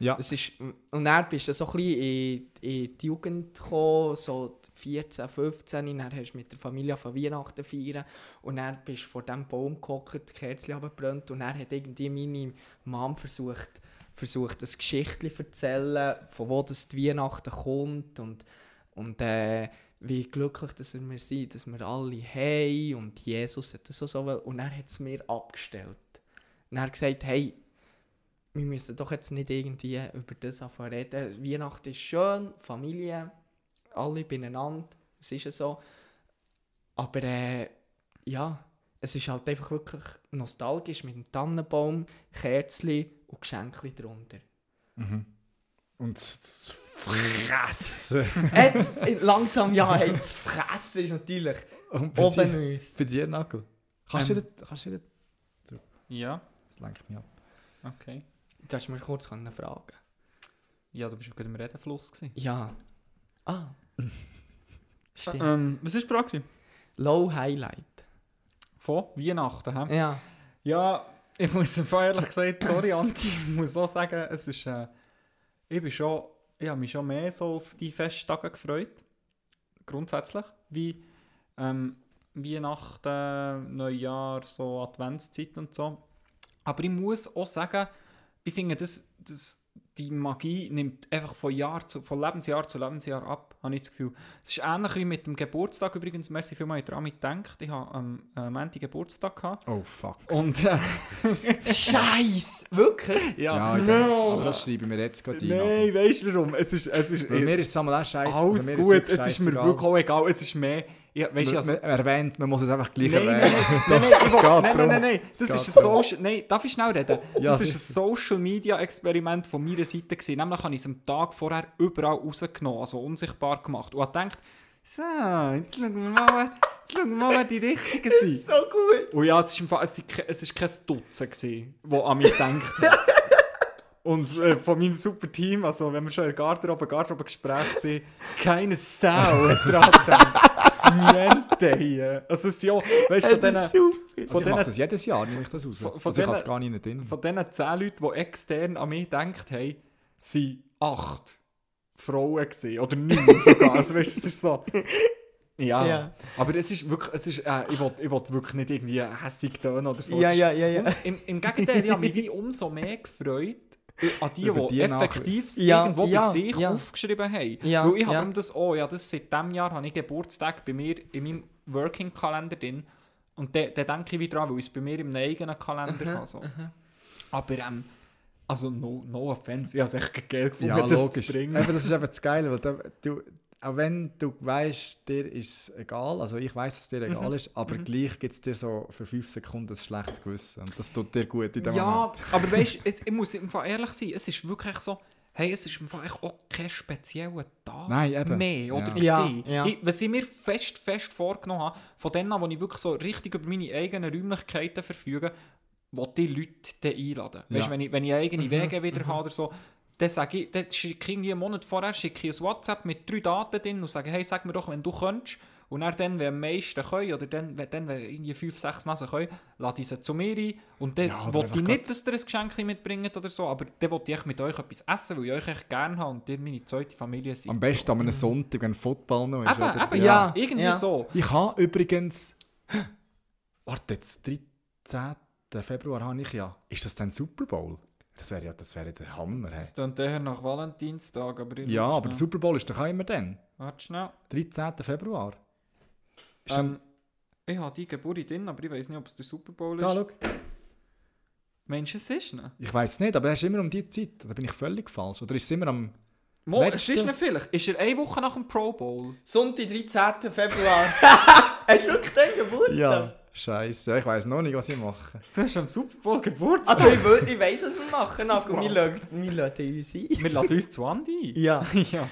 Ja. Es ist, und dann bist du so ein bisschen in, in die Jugend gekommen, so 14, 15, und dann hast du mit der Familie von Weihnachten feiern und dann bist du vor diesem Baum gehockt, die Kerzen abgebrannt und dann hat irgendwie meine Mom versucht, versucht ein Geschichtchen zu erzählen, von wo das die Weihnachten kommt und, und äh, wie glücklich dass wir sind, dass wir alle haben und Jesus hat das so so und dann hat es mir abgestellt. Und er hat gesagt, hey, wir müssen doch jetzt nicht irgendwie über das reden. Weihnachten ist schön, Familie, alle beieinander, es ist ja so. Aber äh, ja, es ist halt einfach wirklich nostalgisch mit dem Tannenbaum, Kerzen und Geschenken drunter. Mhm. Und das Fressen. Jetzt, äh, langsam, ja, hey, das Fressen ist natürlich Und bei oben dir, uns. bei dir, Nagel? Kannst Ähm. du das, kannst du das, Ja, das lenkt mich ab. okay. Du hast mir kurz fragen. Ja, du bist gerade im Redenfluss. Gewesen. Ja. Ah. Stimmt. Ähm, was war die Frage? Low Highlight. Von Weihnachten, hä? Ja. Ja, ich muss ehrlich gesagt, sorry Anti, ich muss auch sagen, es ist, äh, ich bin schon, ich habe mich schon mehr so auf die Festtage gefreut, grundsätzlich, wie ähm, Weihnachten, Neujahr, so Adventszeit und so. Aber ich muss auch sagen, ich finde, das, das, die Magie nimmt einfach von, Jahr zu, von Lebensjahr zu Lebensjahr ab, habe ich das Gefühl. Es ist ähnlich wie mit dem Geburtstag übrigens, merci vielmals, ich habe daran gedacht, ich habe am äh, Montag Geburtstag gehabt. Oh, fuck. Und äh, Scheiß! Wirklich? Ja, ja, ja aber das schreibe ich mir jetzt gerade ein. nein, weißt du warum? Es ist, es ist Weil mir ist es auch scheiße. alles also mir gut, es ist mir wirklich auch egal, es ist mehr, ja, weißt Man, also, man erwähnt, man muss es einfach gleich Nein, nein, erwähnen. nein, nein, ich geht will- nein, nein, nein, nein, das ist ein darum. Social, nein, darf ich schnell reden? Ja, Das ist ein sicher. Social Media Experiment von meiner Seite gewesen. Nämlich habe ich es am Tag vorher überall rausgenommen, also unsichtbar gemacht und habe gedacht, So, jetzt schauen wir mal, jetzt schauen wir mal, wer die Richtigen sind. So gut. Und ja, es ist, im Fall, es ist, es ist kein Dutzend, gewesen, wo an mich gedacht hat. Und äh, von meinem super Team, also wenn wir schon in der Garderobe, Garderobe-Gespräch sind, keine Sau hat dran gedacht. Niente hier. Also es ja, weißt du, von Das ist diesen super. Also ich mache denen- das jedes Jahr, nehme ich das raus. Von- von also ich habe es denen- gar nicht drin. von diesen zehn Leuten, die extern an mich gedacht haben, sind acht Frauen gewesen. Oder neun sogar. Also weißt du, es ist so... Ja, Ja. aber es ist wirklich, es ist, äh, ich will, ich will wirklich nicht irgendwie hässig tönen oder so. Ja, ja, ja, ja. Im, Im Gegenteil, ich habe mich wie umso mehr gefreut an die, Über die, die effektiv Ja, irgendwo ja, bei sich ja. aufgeschrieben haben. Ja, Weil ich habe ja. darum das auch, ja, das seit diesem Jahr habe ich Geburtstag bei mir in meinem Working-Kalender drin. Und dann dann denke ich wieder dran, weil ich es bei mir im eigenen Kalender habe. So. Aber ähm, also no, no offense, ich habe es echt geil gefunden, Ja, das logisch. zu bringen. Eben, das ist eben das Geile, weil da, du, auch wenn du weißt, dir ist es egal, also ich weiß, dass dir Mhm. egal ist, aber gleich gibt es dir so für fünf Sekunden ein schlechtes Gewissen und das tut dir gut in dem Ja, Moment. aber weißt du, ich muss im Fall ehrlich sein, es ist wirklich so, hey, es ist im Fall auch kein spezieller Tag Nein, eben. mehr, oder? Ja. gewesen. Ja, ja. Ich, was ich mir fest, fest vorgenommen habe, von denen, an, wo ich wirklich so richtig über meine eigenen Räumlichkeiten verfüge, wo die Leute dann einladen. Weißt Ja. du, wenn ich, wenn ich eigene Wege wieder habe oder so, dann sage ich, dann schicke ich einen Monat vorher schicke ich ein WhatsApp mit drei Daten drin und sage, hey, sag mir doch, wenn du könntest. Und dann, dann wenn am meisten können, oder dann, wenn, dann, wenn irgendwie fünf, sechs Nasen können, lade ich sie zu mir ein. Und dann Ja, will ich nicht, dass ihr ein Geschenk mitbringt oder so, aber dann will ich mit euch etwas essen, weil ich euch echt gerne habe und ihr meine zweite Familie seid. Am besten an einem Sonntag, wenn Football noch ist. Eben, oder? eben, Ja. ja. Irgendwie Ja. so. Ich habe übrigens. Warte, jetzt 13. Februar habe ich ja. Ist das dann Super Bowl? Das wäre ja das wäre der Hammer. Hey. Das klingt eher nach Valentinstag, aber Ja, aber der. Super Bowl ist doch auch immer dann. Warte schnell. 13. Februar. Ist dann- Ähm, ich habe die Geburt drin, aber ich weiß nicht, ob es der Super Bowl ist. da, schau. Meinst du, es ist noch? Ich weiß nicht, aber er ist immer um die Zeit. Da bin ich völlig falsch. Oder ist es immer am. Mo, es Letzte- ist nicht vielleicht. Ist er eine Woche nach dem Pro Bowl? Sonntag, 13. Februar. Hast du wirklich den Geburtstag? Scheiße, ich weiß noch nicht, was ich mache. Du hast am Super Bowl Geburtstag. Also ich, will, ich weiss, was wir machen, Nago. Wir lassen wir lassen uns ein. Wir laden uns zu Andi ein. Ja. ja.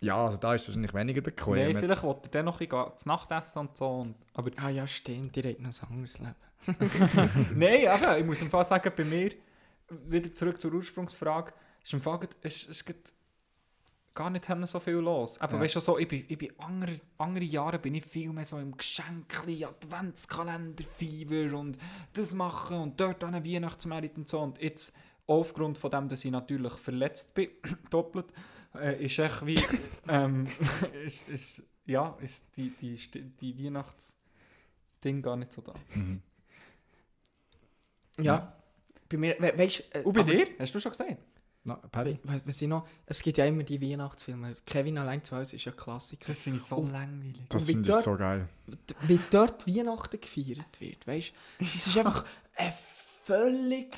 Ja, also da ist es wahrscheinlich weniger bequem. Nein, vielleicht wollte er dann noch ein bisschen zu Nacht essen und so. Und, aber Ah ja, stimmt. Ihr habt noch ein anderes Leben. Nein, eben, ich muss im Fall sagen, bei mir, wieder zurück zur Ursprungsfrage, ist im Fall, es, es geht gar nicht so viel los. Aber Ja. weißt du, so, ich bin, ich bin andere, andere Jahre bin ich viel mehr so im Geschenkli, Adventskalender, Fever und das machen und dort an eine Weihnachtsmerit und so. Und jetzt, aufgrund von dem, dass ich natürlich verletzt bin, doppelt, äh, ist echt wie, ähm, ist, ist, ja, ist die, die, die Weihnachtsding gar nicht so da. Mhm. Ja. Bei mir, we weißt du... Und bei dir? Hast du schon gesehen? Na, Paddy? Was, was ich noch... Es gibt ja immer die Weihnachtsfilme. Kevin allein zu Hause ist ja ein Klassiker. Das finde ich so Oh. langweilig. Das finde ich so geil. wie dort Weihnachten gefeiert wird, weißt du? Es ist einfach eine völlig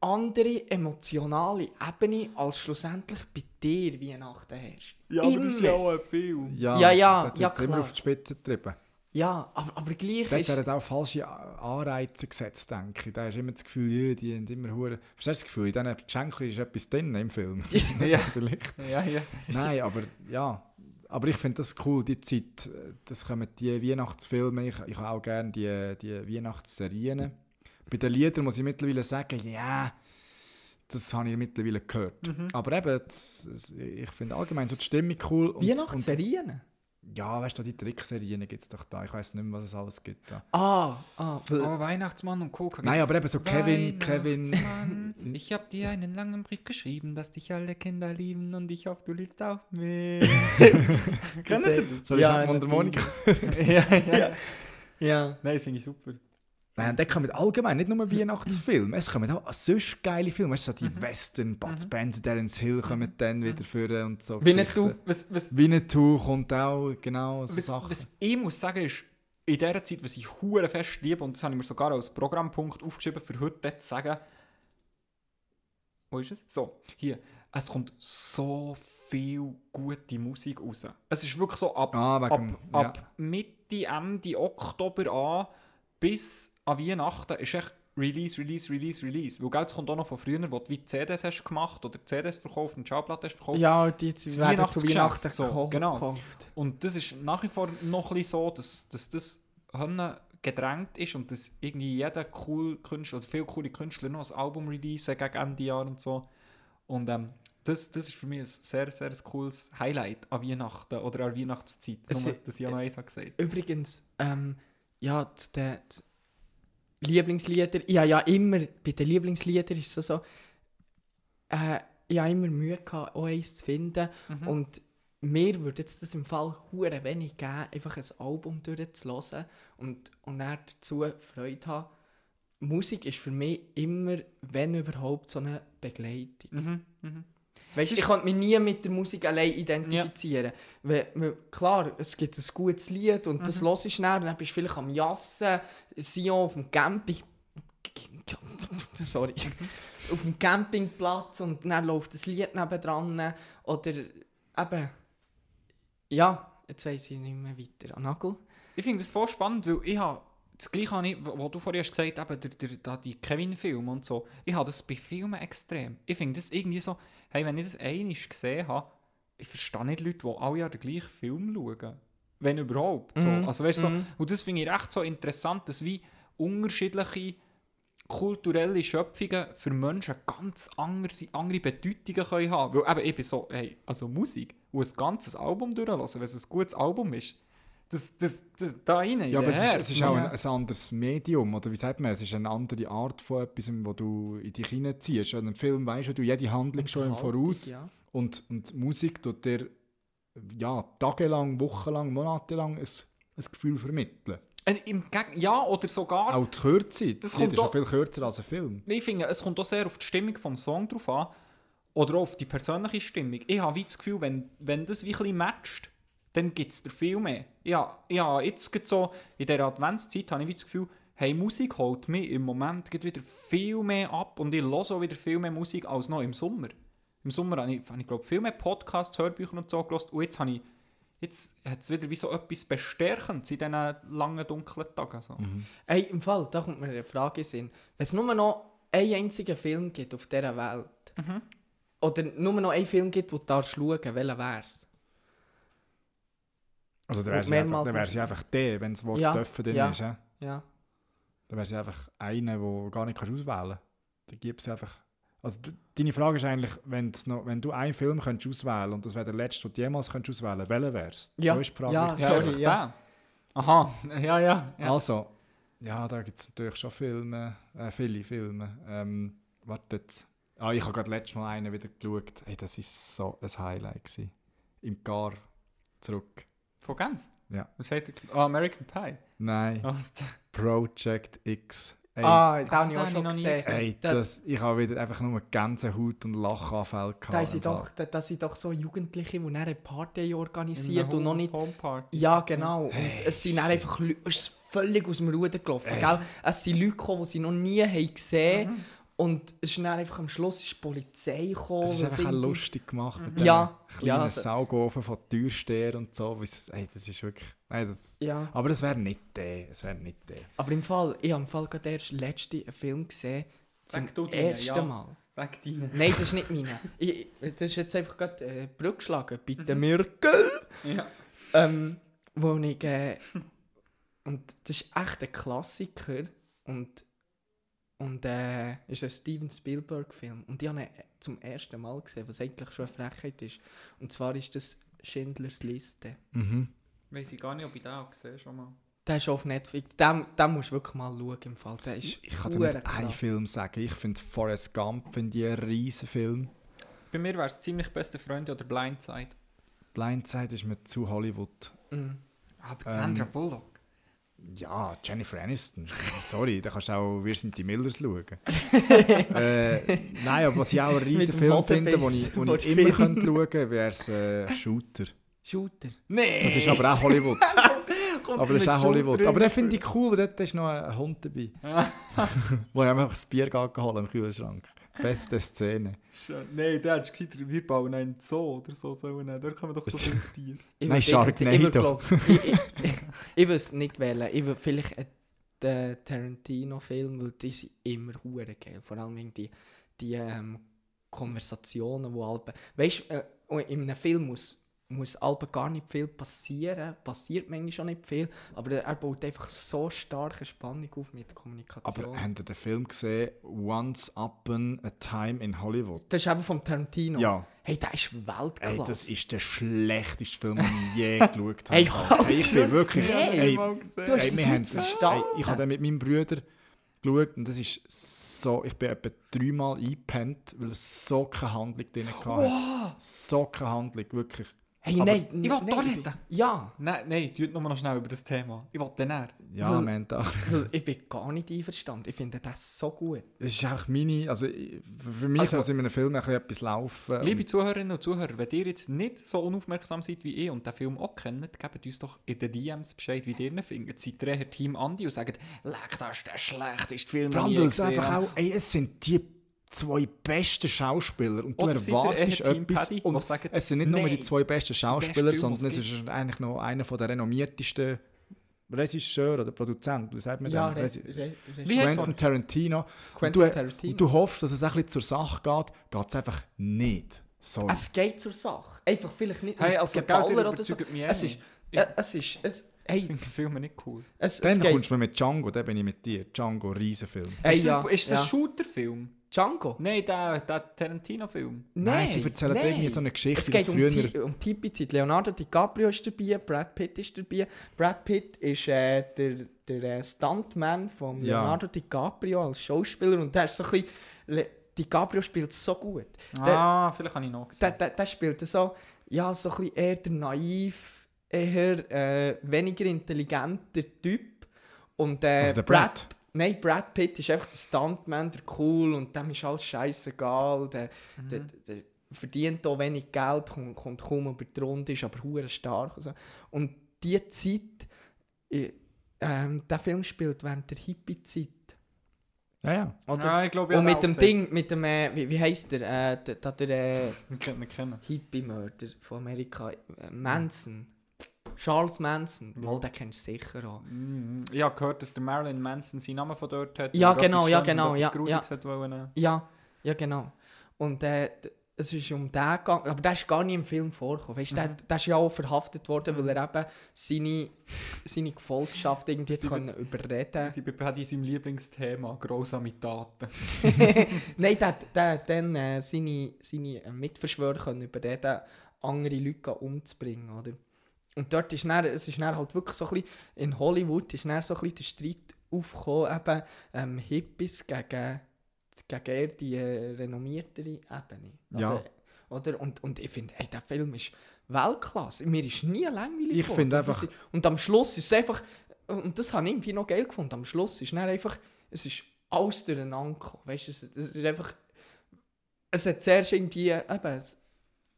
andere emotionale Ebene, als schlussendlich bei dir Weihnachten herrscht. Immer. auch ein Film. Ja, Ja, ja, das ja, wird's immer klar. auf die Spitze getrieben. Ja, aber, aber gleich Dort ist... werden auch falsche Anreize gesetzt, denke ich. Da hast immer das Gefühl, ja, die haben immer hure. Verstehst du das Gefühl, in diesen Geschenken ist etwas drin im Film? Ja. Vielleicht. Ja, ja. Nein, aber ja. Aber ich finde das cool, die Zeit. Das kommen die Weihnachtsfilme. Ich, ich habe auch gerne die, die Weihnachtsserien. Bei den Liedern muss ich mittlerweile sagen, ja, das habe ich mittlerweile gehört. Mhm. Aber eben, das- ich finde allgemein so die Stimmung cool. Und, Weihnachtsserien? Und, ja, weißt du, die Trickserien gibt es doch da. Ich weiß nicht mehr, was es alles gibt. Da. Ah, ah. Oh, Weihnachtsmann und Coca. Nein, aber eben so Kevin, Kevin. Ich habe dir einen langen Brief geschrieben, dass dich alle Kinder lieben und ich hoffe, du liebst auch mich. Ihr das? Soll ich Ja, ja, Mundharmonika? ja, ja. Ja. Nein, das finde ich super. Nein, da kommen allgemein nicht nur Weihnachtsfilme, es kommen auch sonst geile Filme. Weißt du, so die Western, Bud Spencer, Terence Hill kommen dann wieder führen und so. Winnetou. Was, was, Winnetou kommt auch, genau, so was, Sachen. was ich muss sagen ist, in dieser Zeit, was ich hure fest liebe, und das habe ich mir sogar als Programmpunkt aufgeschrieben, für heute dort zu sagen, wo ist es? So, hier. Es kommt so viel gute Musik raus. Es ist wirklich so ab, Ah, ab, ab Mitte, Ende Oktober an bis an Weihnachten ist echt Release, Release, Release, Release. Weil gell, das kommt auch noch von früher, wo du wie CDs hast gemacht oder CDs verkauft und Schallplatten hast verkauft. Ja, die Das werden zu Weihnachten so, genau. gekauft. Und das ist nach wie vor noch ein so, dass, dass das gedrängt ist und dass irgendwie jeder cool Künstler oder viele coole Künstler noch ein Album releasen gegen Ende Jahr und so. Und ähm, das, das ist für mich ein sehr, sehr cooles Highlight an Weihnachten oder an Weihnachtszeit. Es Nur, dass ich auch noch eins gesagt Übrigens, ähm, ja, die, Lieblingslieder, ja, ja, immer, bei den Lieblingsliedern ist es so, äh, ich habe immer Mühe gehabt, auch eins zu finden. Mhm. Und mir würde jetzt das im Fall hure wenig geben, einfach ein Album durchzuhören und, und dann dazu Freude haben. Musik ist für mich immer, wenn überhaupt, so eine Begleitung. Mhm. Mhm. Weißt ich konnte mich nie mit der Musik allein identifizieren. Weil, weil, klar, es gibt ein gutes Lied und das hörst du schnell, dann bist du vielleicht am Jassen, Sion auf dem Camping. Sorry. auf dem Campingplatz und dann läuft das Lied nebendran. Oder eben. Ja, jetzt weiss ich nicht mehr weiter. Anago? Ich finde das voll spannend, weil ich habe das gleiche, habe ich, wo du vorhin hast gesagt hast, eben der, der, die Kevin-Filme und so. Ich habe das bei Filmen extrem. Ich finde das irgendwie so, hey, wenn ich das einmal gesehen habe, ich verstehe nicht Leute, die alle Jahr den gleichen Film schauen. Wenn überhaupt. So. Mhm. Also, weißt, Mhm. so, und das finde ich echt so interessant, dass wie unterschiedliche kulturelle Schöpfungen für Menschen ganz andere, andere Bedeutungen können haben. Weil eben, ich bin so, hey, also Musik, wo ein ganzes Album durchlassen, wenn es ein gutes Album ist, das, das, das da rein, in Ja, aber es ist, es ist auch Mann. ein, ein anderes Medium, oder wie sagt man, es ist eine andere Art von etwas, wo du in dich hineinziehst. In einem Film weißt du jede Handlung schon im Voraus Ja. und, und Musik tut dir ja, tagelang, wochenlang, monatelang ein, ein Gefühl vermitteln. Im Geg ja, oder sogar, Auch die Kürze, Das kommt ist schon doch- viel kürzer als ein Film. ich finde, es kommt auch sehr auf die Stimmung vom Song drauf an, oder auch auf die persönliche Stimmung. Ich habe wie das Gefühl, wenn, wenn das wie ein bisschen matcht, dann gibt es dir viel mehr. Ja, ja, jetzt gerade so, in dieser Adventszeit habe ich wie das Gefühl, hey, Musik holt mich im Moment geht wieder viel mehr ab und ich höre auch wieder viel mehr Musik als noch im Sommer. Im Sommer habe ich, habe ich glaube viel mehr Podcasts, Hörbücher und so gehört und jetzt habe ich Jetzt hat es wieder wie so etwas Bestärkendes in diesen langen, dunklen Tagen. So. Ey, im Fall, da kommt mir eine Frage in Sinn. Wenn es nur noch einen einzigen Film gibt auf dieser Welt, oder nur noch einen Film gibt, den du schauen darfst, welcher wär's? Also dann wäre sie einfach, mehrmals dann wär sie musst einfach der, wenn das Wort Ja, dürfen drin ja. ist. Ja? Ja. Dann wäre sie einfach einer, den du gar nicht kannst auswählen kannst. Dann gibt es einfach... Also deine Frage ist eigentlich, wenn's noch, wenn du einen Film könntest auswählen und das wäre der letzte, den du jemals könntest auswählen welcher wäre es? Ja, So ist die Frage. ja, Ja, Sorry, einfach ja. der. Aha, ja, ja. ja. Also, ja, da gibt es natürlich schon Filme, äh, viele Filme. Ähm, warte jetzt. Ah, ich habe gerade letztes Mal einen wieder geschaut. Hey, das war so ein Highlight. Gewesen. Im Gar zurück. Von Genf? Ja. Was heißt der? Oh, American Pie. Nein, Oh, Project X. Ey, ah, da ah, habe ich auch schon ich noch nie gesehen. ey, da- das, ich habe wieder einfach nur Gänsehaut und Lachanfälle gehabt. Da sind doch, da, da sind doch so Jugendliche, die eine Party organisiert und noch nicht... Homeparty. Ja, genau. Und es sind dann einfach Leute, es ist völlig aus dem Ruder gelaufen. Gell? Es sind Leute gekommen, die sie noch nie haben gesehen haben. Und es ist dann einfach am Schluss ist die Polizei gekommen. Es ist einfach auch lustig gemacht mit Mhm. Ja, dem kleinen ja, also- Saugofen von Türsteher und so. Weil's- Ey, das ist wirklich... Nein, das, Ja. aber es wäre nicht der. Es wäre nicht der. Aber im Fall, ich habe im Fall gerade erst letzten Film gesehen. Zum Sag du deinen, ersten ja. Mal. Sag deine. Nein, das ist nicht meine. Ich, das ist jetzt einfach gerade äh, Brücke geschlagen. Mhm. Bitte Mirkel. Ja. Ähm, wo ich. Äh, und das ist echt ein Klassiker. Und. Und äh, ist ein Steven Spielberg-Film. Und ich habe ihn zum ersten Mal gesehen, was eigentlich schon eine Frechheit ist. Und zwar ist das Schindlers Liste. Mhm. Weiß ich gar nicht, ob ich den auch gesehen schon mal. Der ist auf Netflix. Den, den musst du wirklich mal schauen im Fall. Der ist Ich kann dir nicht einen. Film sagen. Ich finde Forrest Gump finde ich einen riesen Film. Bei mir wäre es ziemlich beste Freunde oder Blindside. Blindside ist mir zu Hollywood. Mhm. Aber Ähm, Sandra Bullock. Ja, Jennifer Aniston. Sorry, da kannst du auch «Wir sind die Millers» schauen. äh, nein, aber was ich auch einen riesen Film finde, den ich, wo ich immer könnte schauen könnte, wäre es äh, «Shooter». Shooter. Nee! Das ist aber auch Hollywood. aber das ist auch Hollywood. Aber den der finde ich cool, dort ist noch ein Hund dabei. wo ich einfach das Bier geholt im Kühlschrank. Beste Szene. Nein, der hat gesagt, wir bauen einen Zoo oder so. sollen wir- Da kommen doch so Tiere. Ich Nein, Sharknado. Ich, ich, ich, ich, ich wüsste nicht wählen. Ich würde vielleicht einen alten Tarantino-Filme, weil die sind immer hure geil. Vor allem wegen die, die ähm, Konversationen, wo Alben... Weißt du, äh, in einem Film muss, muss Alben gar nicht viel passieren, passiert manchmal schon nicht viel, aber er baut einfach so starke Spannung auf mit der Kommunikation. Aber habt ihr den Film gesehen, Once Upon a Time in Hollywood? das ist eben vom Tarantino. Ja. Hey, der ist Weltklasse. Ey, das ist der schlechteste Film, den ich je geschaut habe. Hey, halt Ey, ich bin wirklich... Nee. Ey, Du hast es wir haben, verstanden. Ey, ich habe den mit meinem Bruder geschaut und das ist so... Ich bin etwa dreimal eingepennt, weil es so keine Handlung drin hatte. So keine Handlung, wirklich. Hey, Aber nein, ich will nein, bin- reden. Ja, Nein, nein, tut nur noch schnell über das Thema. Ich wollte dann. Ja, Weil- man, da... weil ich bin gar nicht einverstanden. Ich finde das so gut. Es ist auch meine... Also für mich Also- muss in einem Film ein etwas laufen. Liebe Zuhörerinnen und Zuhörer, wenn ihr jetzt nicht so unaufmerksam seid wie ich und den Film auch kennt, gebt uns doch in den DMs Bescheid, wie ihr ihn findet. Seid ihr eher Team Andi und sagt, leck, das ist der schlechteste Film, den ich gesehen einfach habe. auch... Ey, es sind die zwei besten Schauspieler und du Oder ihr erwartest etwas... Paddy, und sagen, es sind nicht nur «Nein, die zwei besten Schauspieler, Film, sondern es es ist eigentlich noch einer der renommiertesten Regisseur oder Produzent, wie sagt man Ja, Res, Wie heißt Quentin Tarantino. und, Quentin du, Tarantino. und du hoffst, dass es ein bisschen zur Sache geht, geht es einfach nicht. Sorry. Es geht zur Sache. Einfach vielleicht nicht Hey, also, Geballer oder so. mich eh Es ist, nicht. äh, es ist, es, hey, Ich finde Filme nicht cool. es, es Dann geht. kommst du mit Django, dann bin ich mit dir. Django, Riesenfilm. Hey, ist ja, es, ist es ja. ein Shooter-Film? Django? Nein, der, der Tarantino-Film. Nein, sie erzählen nein. irgendwie so eine Geschichte, Es geht das um, früher- die, um die Zeit. Leonardo DiCaprio ist dabei, Brad Pitt ist dabei. Brad Pitt ist äh, der, der äh, Stuntman von Ja. Leonardo DiCaprio als Schauspieler und der ist so ein bisschen... Le- DiCaprio spielt so gut. Ah, vielleicht habe ich noch Der, gesehen. der, der spielt so, ja, so ein bisschen eher der naiv, eher äh, weniger intelligenter Typ. Und, äh, Also der Brad. Nein, Brad Pitt ist einfach der Stuntman, der cool und dem ist alles scheißegal. Der, der, der verdient auch wenig Geld, kommt, kommt kaum über die Runde, ist aber hure stark. Und, so. und die Zeit, äh, ähm, der Film spielt während der Hippie-Zeit. Ja, ja. Oder? Ja, ich glaube, ich und mit dem gesehen. Ding, mit dem, äh, wie, wie heisst der? Äh, der, der, äh, Ich kenne ihn kennen. Hippie-Mörder von Amerika. Äh, Manson. Charles Manson. Wohl, den kennst du sicher auch. Mm, Ich habe gehört, dass der Marilyn Manson seinen Namen von dort hat. Ja, genau, ja, genau, ja, hat wollen, äh, Ja, ja genau. Und äh, es ist um den gegangen, aber der ist gar nicht im Film vorgekommen. Weißt, der, der ist ja auch verhaftet worden, weil er eben seine, seine Gefolgschaft irgendwie Sie können überreden Wir sind bei Paddy seinem Lieblingsthema, grausame Taten. Nein, der, der hat dann äh, seine, seine äh, Mitverschwörer können überreden, andere Leute umzubringen, oder? Und dort ist dann, es ist dann halt wirklich so ein bisschen, in Hollywood ist dann so ein bisschen der Streit aufgekommen, eben ähm, Hippies gegen, gegen eher die äh, renommiertere Ebene. Ja. Oder? Und, und ich finde, hey, der Film ist Weltklasse. Mir ist nie langweilig Ich finde einfach- ist- Und am Schluss ist es einfach, und das habe ich irgendwie noch geil gefunden, am Schluss ist dann einfach, es ist alles durcheinander gekommen. Weißt du, es, es ist einfach, es hat zuerst irgendwie, eben, es,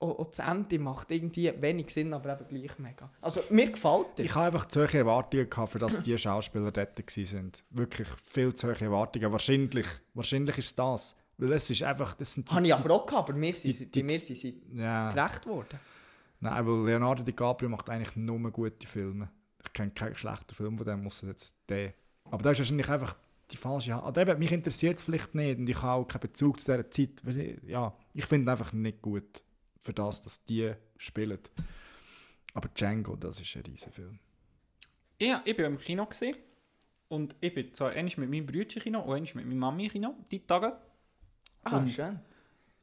auch, das Ende macht irgendwie wenig Sinn, aber eben gleich mega. Also, mir gefällt er. Ich habe einfach zu hohe Erwartungen gehabt, für dass die Schauspieler dort sind. Wirklich viel zu hohe Erwartungen. Wahrscheinlich, wahrscheinlich ist es das. Weil es ist einfach, das sind Habe ich aber auch gehabt, aber mir sind, die- bei mir sind sie ja. gerecht worden. Nein, weil Leonardo DiCaprio macht eigentlich nur gute Filme. Ich kenne keinen schlechten Film von dem, muss jetzt der. Aber da ist wahrscheinlich einfach die falsche Hand. Eben, mich interessiert es vielleicht nicht und ich habe auch keinen Bezug zu dieser Zeit. Ja, ich finde einfach nicht gut für das, dass die spielen. Aber Django, das ist ein riesen Film. Ja, ich war im Kino gewesen, und ich bin zwar einmal mit meinem Brüdchen Kino und einmal mit meiner Mami im Kino, die Tage. Ah, Und- schön.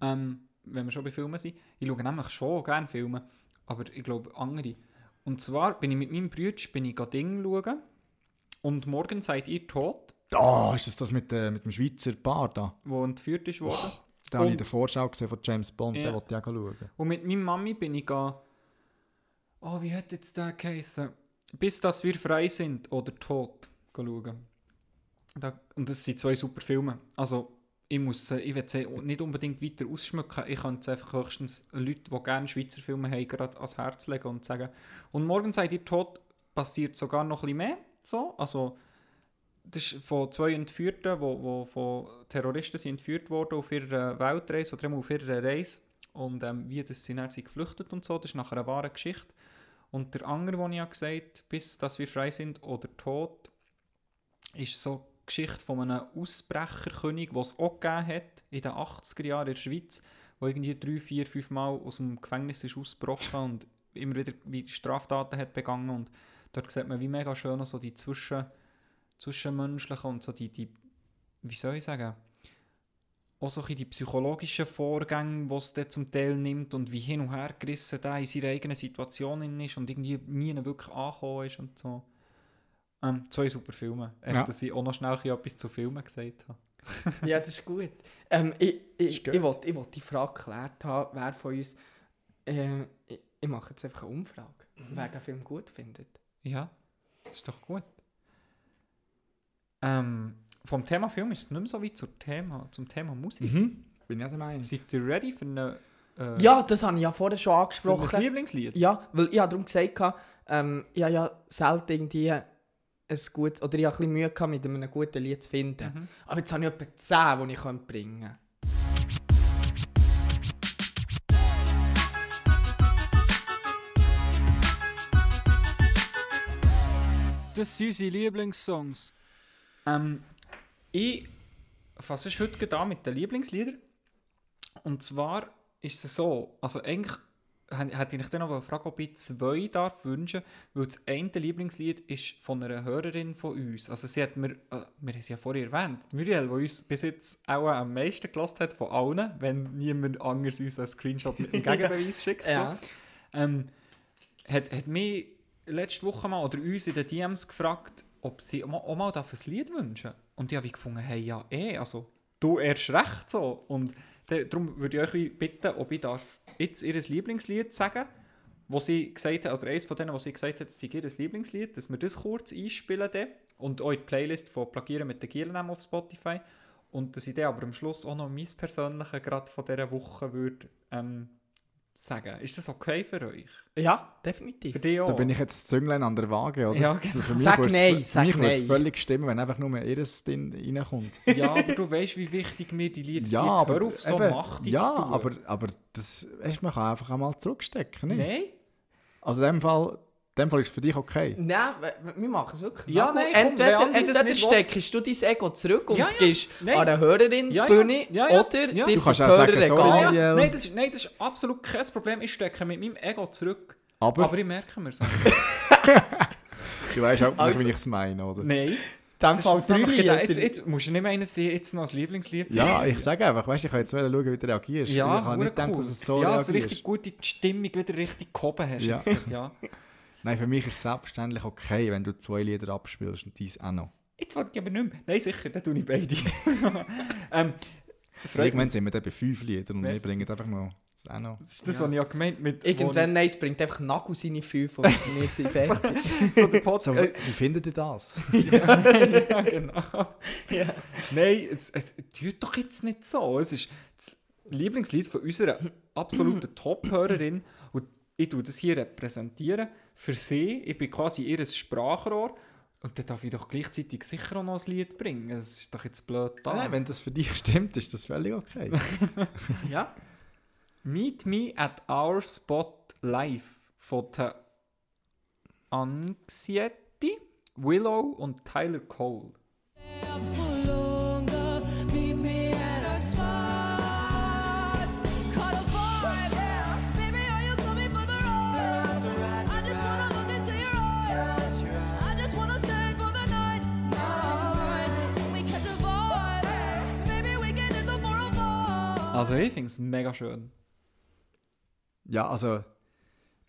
Ähm, wenn wir schon bei Filmen sind. Ich schaue nämlich schon gerne Filme, aber ich glaube andere. Und zwar bin ich mit meinem Brüdchen bin ich gerade Ding schauen und morgen seid ihr tot, Oh, ist das das mit, äh, mit dem Schweizer Paar da? wo entführt ist worden. Da habe ich in der Vorschau gesehen von James Bond, Ja. den wollte ich auch schauen. Und mit meiner Mami bin ich ga, oh wie hat jetzt der geheißen? Bis dass wir frei sind oder tot schauen. Da, und das sind zwei super Filme. Also ich muss, äh, ich will sie nicht unbedingt weiter ausschmücken. Ich kann es einfach höchstens Leute, die gerne Schweizer Filme haben, gerade ans Herz legen und sagen. Und morgen seid ihr tot, passiert sogar noch ein bisschen mehr. So, also das ist von zwei Entführten, wo von Terroristen sind entführt worden auf ihrer Weltreise oder auf ihrer Reise. Und ähm, wie das sie dann sind geflüchtet und so, das ist nach einer wahren Geschichte. Und der andere, den ich ja gesagt bis dass wir frei sind oder tot, ist so die Geschichte von einem Ausbrecherkönig, den es auch gegeben hat in den 80er Jahren in der Schweiz, der irgendwie drei, vier, fünf Mal aus dem Gefängnis ist ausgebrochen und immer wieder wie Straftaten hat begangen und dort sieht man wie mega schön so die Zwischen, zwischenmenschlichen und so die, die, wie soll ich sagen, auch so ein bisschen die psychologischen Vorgänge, die es dort zum Teil nimmt und wie hin und her gerissen der in seiner eigenen Situation ist und irgendwie nie wirklich angekommen ist und so. Ähm, zwei super Filme. Echt, Ja. dass ich auch noch schnell etwas zu Filmen gesagt habe. Ja, das ist gut. Ähm, ich ich, ich wollte ich wollt die Frage geklärt haben, wer von uns. Ähm, ich, ich mache jetzt einfach eine Umfrage, wer den Film gut findet. Ja, das ist doch gut. Ähm, vom Thema Film ist es nicht mehr so weit zum Thema, zum Thema Musik. Mhm. Bin ich auch der Meinung. Seid ihr ready für, eine, äh, Ja, das habe ich ja vorher schon für ein angesprochen. Lieblingslied? Ja, weil ich habe darum gesagt, ähm, ich habe ja selten irgendwie ein gutes, oder ich habe ein bisschen Mühe gehabt, mit einem guten Lied zu finden. Mhm. Aber jetzt habe ich etwa 10, die ich bringen könnte. Das sind unsere Lieblingssongs. Ähm, ich fasse es heute an mit den Lieblingsliedern. Und zwar ist es so, also eigentlich hä- hätte ich dann noch fragen, ob ich zwei darf wünschen, weil das eine Lieblingslied ist von einer Hörerin von uns. Also sie hat mir, äh, wir haben sie ja vorher erwähnt, Muriel, die uns bis jetzt auch am meisten gelost hat von allen, wenn niemand anders uns einen Screenshot mit einem Gegenbeweis schickt. Ja. So. Ähm, hat, hat mich letzte Woche mal oder uns in den DMs gefragt, ob sie auch mal, darf ein Lied wünschen Und ich habe gefunden, hey, ja, eh, also du erst recht so. Und darum würde ich euch bitten, ob ich darf jetzt ihr Lieblingslied sagen wo sie gesagt hat, oder eines von denen, wo sie gesagt hat, es sei ihr Lieblingslied, dass wir das kurz einspielen dann und auch in die Playlist von Plagieren mit den Gielen auf Spotify und dass ich dann aber am Schluss auch noch mein persönliches gerade von dieser Woche würde ähm, sagen. Ist das okay für euch? Ja, definitiv. Für dich auch? Da bin ich jetzt Zünglein an der Waage, oder? Ja, Also Für Sag würde es- nein, für sag mich würde es nein. völlig stimmen, wenn einfach nur ihres Ding reinkommt. Ja, aber du weißt, wie wichtig mir die Lieder ja, sind. Jetzt aber, hör auf, so eben, machtig ja aber, aber das, weißt, man kann einfach einmal zurückstecken, nicht? Nein? Also in dem Fall, dem Fall ist es für dich okay. Nein, wir- machen es wirklich. Ja, nein, komm, entweder das nicht steckst du dein Ego zurück und Ja, ja, gehst nein. an eine Hörerin Ja, ja, Bühne ja, ja, oder ja. dir Du kannst auch die sagen, sorry. Muriel. Nein, das ist, nein, das ist absolut kein Problem. Ich stecke mit meinem Ego zurück. Aber, Aber ich merke mir es. du weißt auch, Also- wie ich es meine, oder? Nein. Dann Das fällt drei Lieder. Jetzt, jetzt musst du nicht meinen, dass ich jetzt noch als Lieblingslied Ja, ich sage einfach, weißt, ich kann jetzt schauen, wie du reagierst. Ja, ich habe nicht cool. dass es so Ja, dass du richtig gut die Stimmung wieder richtig gehoben hast. Ja. Jetzt ja. Nein, für mich ist es selbstverständlich okay, wenn du zwei Lieder abspielst und dies auch noch. Jetzt wollte ich aber nicht mehr. Nein, sicher, dann tue ich beide. ähm. Irgendwann sind wir dann bei fünf Liedern und wir bringen einfach noch das auch noch. Das ist das, Ja. was ich ja gemeint mit Irgendwann, nein, es bringt einfach Nagel seine fünf und wir sind fertig. der Podcast. So, wie findet ihr das? ja, genau. Nein, es, es tut doch jetzt nicht so. Es ist das Lieblingslied von unserer absoluten Top-Hörerin. Ich tue das hier repräsentieren für sie. Ich bin quasi ihr Sprachrohr. Und dann darf ich doch gleichzeitig sicher auch noch ein Lied bringen. Das ist doch jetzt blöd da. Nein, wenn das für dich stimmt, ist das völlig okay. Ja. Meet me at our spot live von der Anxietti, Willow und Tyler Cole. Also ich finde es mega schön. Ja, also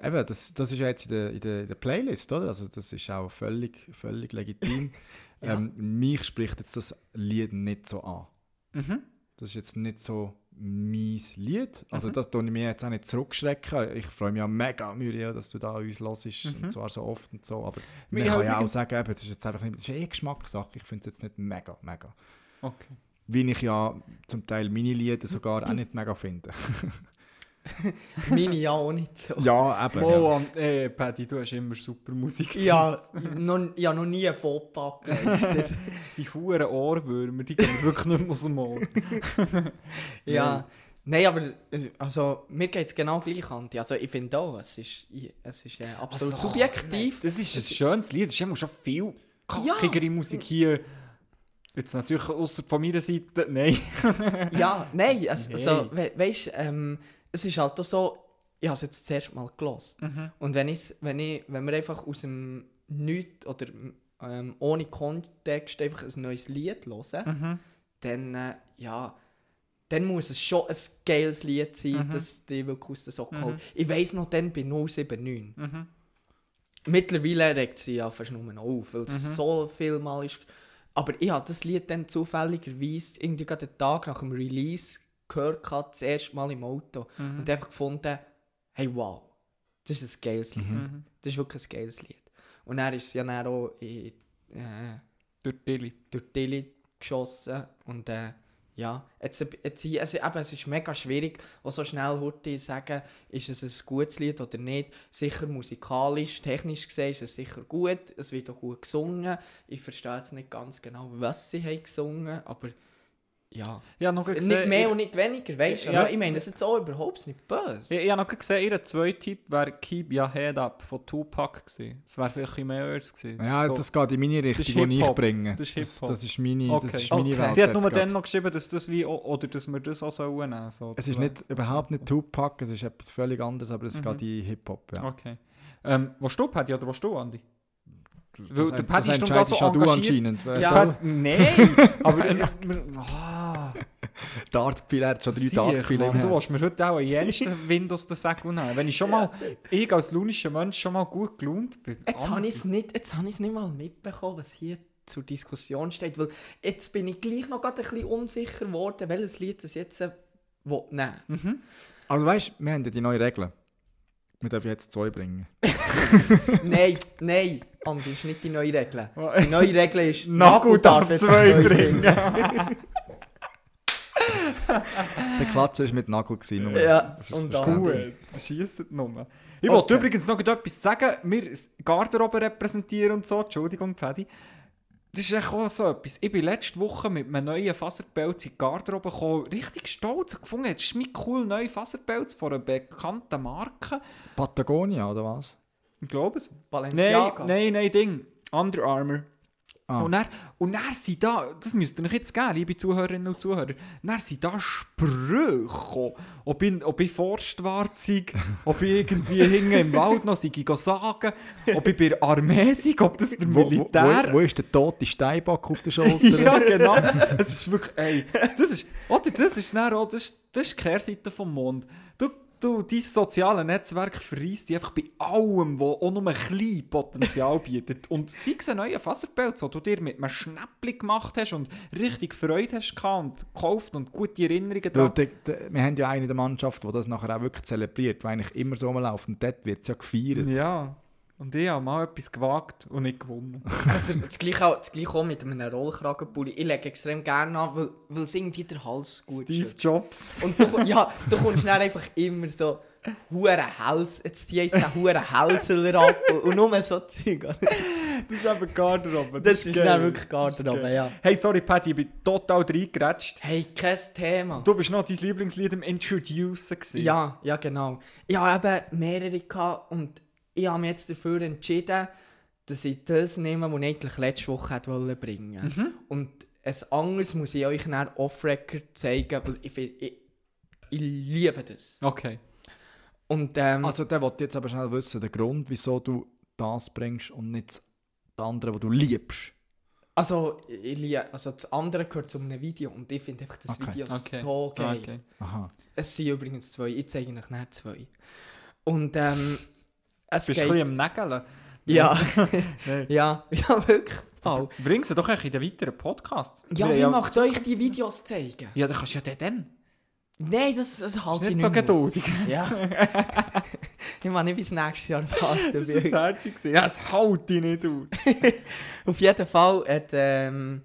eben, das, das ist ja jetzt in der, in, der, in der Playlist, oder? Also das ist auch völlig, völlig legitim. Ja. ähm, mich spricht jetzt das Lied nicht so an. Mhm. Das ist jetzt nicht so mein Lied. Also Mhm. das tue ich mir jetzt auch nicht zurückschrecken. Ich freue mich auch mega, Muriel, dass du da uns hörst, Mhm. und zwar so oft und so. Aber man kann ja auch sagen, eben, das ist jetzt einfach nicht, das ist eh Geschmackssache. Ich finde es jetzt nicht mega, mega. Okay. Wie ich ja zum Teil meine Lieder sogar auch nicht mega finde. Meine ja auch nicht so. ja, eben. ja. Oh, und, äh, Paddy, du hast immer super Musik. Ja, noch, ich habe noch nie einen Fauxpas geleistet. Die huren Ohrwürmer, die gehen wirklich nicht mehr aus dem Ohr. ja. Nein, aber es- also, mir geht es genau gleich an. Also ich finde auch, es ist, es ist äh, absolut Also, subjektiv. Das ist ein schönes Lied, das ist immer schon viel kackigere Musik hier. Jetzt natürlich außer von meiner Seite, nein. Ja, nein, Nee. also, we weißt, ähm, es ist halt auch so, ich habe es jetzt das erste Mal gelost. Mhm. Und wenn, wenn, ich, wenn wir einfach aus dem Nichts oder ähm, ohne Kontext einfach ein neues Lied hören, Mhm. dann, äh, ja, dann muss es schon ein geiles Lied sein, Mhm. das dich wirklich aus der Socke Mhm. holt. Ich weiss noch dann bei 079. Mhm. Mittlerweile regt sie ja fast nur noch auf, weil es Mhm. so viel Mal ist. Aber ich habe das Lied dann zufälligerweise irgendwie gerade den Tag nach dem Release gehört, gehabt, das erste Mal im Auto. Mhm. Und einfach gefunden, hey wow, das ist ein geiles Lied. Mhm. Das ist wirklich ein geiles Lied. Und er ist es ja dann auch in, äh, Durch Dilly. durch Dilly geschossen. Und äh, ja, jetzt, jetzt, also, eben, es ist mega schwierig, so schnell heute zu sagen, ist es ein gutes Lied oder nicht. Sicher musikalisch, technisch gesehen ist es sicher gut, es wird auch gut gesungen. Ich verstehe jetzt nicht ganz genau, was sie haben gesungen, aber ja. Ja, noch Nicht gesehen, mehr ihr- und nicht weniger, weißt du? Ja. Also, ich meine, es ist jetzt auch überhaupt nicht böse. Ich, ich habe noch gesehen, ihr zweiter Tipp wäre Keep Your Head Up von Tupac gewesen. Das wäre vielleicht ein mehr als gewesen. Ja, so. das geht in meine ist Richtung, die ich bringe. Das ist das, Hip-Hop. das ist meine, Okay. das ist meine Okay. Welt. Sie hat nur dann noch geschrieben, dass das wie, oder dass wir das auch sollen nehmen so Es ist nicht, überhaupt nicht Tupac, es ist etwas völlig anderes, aber es Mhm. geht in Hip-Hop. Ja. Okay. Ähm, wo du, Paddy, oder wo du, Andi? Weil Das, der Paddy ist entscheidest so schon du engagiert. anscheinend. Ja. soll? Nein! aber... äh, ah, Dartpfeil, er hat schon drei Siech, Dartpfeile im Mann, Du Herz. willst mir heute auch einen jensten Windows den Säckel nehmen. Wenn ich schon mal, ich als lunischer Mensch schon mal gut gelaunt bin. Jetzt habe ich es nicht, jetzt habe ich's nicht mal mitbekommen, was hier zur Diskussion steht, weil jetzt bin ich gleich noch gerade ein bisschen unsicher geworden, welches Lied das jetzt äh, will nehmen Mhm. Also weißt du, wir haben ja die neue Regel. Wir dürfen jetzt zwei bringen. Nein, nein, Andi, das ist nicht die neue Regel. Die neue Regel ist, Nagel darf zwei bringen. Der Klatscher war mit Nagel. Gewesen, nur. Ja, Das ist und. Gut, schießt nur. Ich Okay. wollte übrigens noch etwas sagen. Wir Garderobe repräsentieren und so. Entschuldigung, Paddy. Das ist echt auch so etwas. Ich bin letzte Woche mit einem neuen Faserpelz in die Garderobe gekommen. Richtig stolz. Ich habe gefunden, das ist mein cool neuer Faserpelz von einer bekannten Marke. Patagonia, oder was? Ich glaube es. Nein, Balenciaga. nein, nein, Ding. Under Armour. Ah. Und, dann, und dann sind da, das müsst ihr euch jetzt geben, liebe Zuhörerinnen und Zuhörer, dann sind da Sprüche gekommen. Ob ich, ob ich Forstwart sei, ob ich irgendwie hinten im Wald noch sei, gehen sagen, ob ich bei der Armee sei, ob das der Wo, wo, Militär... wo, wo ist der tote Steinbock auf der Schulter? ja, genau. Es ist wirklich, ey, das ist, oder das ist dann auch, das, ist- das ist die Kehrseite vom Mond. Du, dein soziale Netzwerk verreist dich einfach bei allem, was auch nur ein bisschen Potenzial bietet. Und sei es ein neuer Faserpelz, den du dir mit einem Schnäppchen gemacht hast und richtig Freude hast und gekauft und gute Erinnerungen Weil dran. der, wir haben ja eine der Mannschaft, die das nachher auch wirklich zelebriert, die eigentlich immer so rumläuft. Und dort wird es ja gefeiert. Ja. Und ich habe mal etwas gewagt und nicht gewonnen. Das, das, gleiche auch, das gleiche auch mit einem Rollkragenpulli. Ich lege extrem gerne an, weil, weil es irgendwie der Hals gut Steve schützt. Jobs. Und du, ja, du kommst dann einfach immer so hure Hals, jetzt die ist der hure Hälsel ab und, nur so Zeug. Das ist eben Garderobe. Das ist dann wirklich Garderobe, ja. Hey, sorry Patty, ich bin total reingeratscht. Hey, kein Thema. Du bist noch dein Lieblingslied im Introducen gewesen. Ja, ja genau. Ich habe eben mehrere gehabt und ich habe mich jetzt dafür entschieden, dass ich das nehme, was ich eigentlich letzte Woche wollen bringen Mhm. Und ein anderes muss ich euch dann off-record zeigen, weil ich, ich, ich liebe das. Okay. Und ähm, Also der wollte jetzt aber schnell wissen, der Grund, wieso du das bringst und nicht das andere, was du liebst. Also, ich liebe, also das andere gehört zu einem Video und ich finde einfach das Okay, Video Okay. so geil. Okay. Aha. Es sind übrigens zwei, ich zeige euch nicht zwei. Und ähm, es Bist du ein bisschen am Nägeln? Ja, ja, ja, wirklich. Fall. Bring sie doch in den weiteren Podcasts. Ja, wie macht euch die Videos zeigen? Ja, dann kannst du ja dann. Nein, das, das halte ich nicht so nicht aus. geduldig. Ja. ich meine nicht bis nächstes Jahr warten. Das war jetzt herzig. Ja, es haut dich nicht aus. Auf jeden Fall hat, ähm,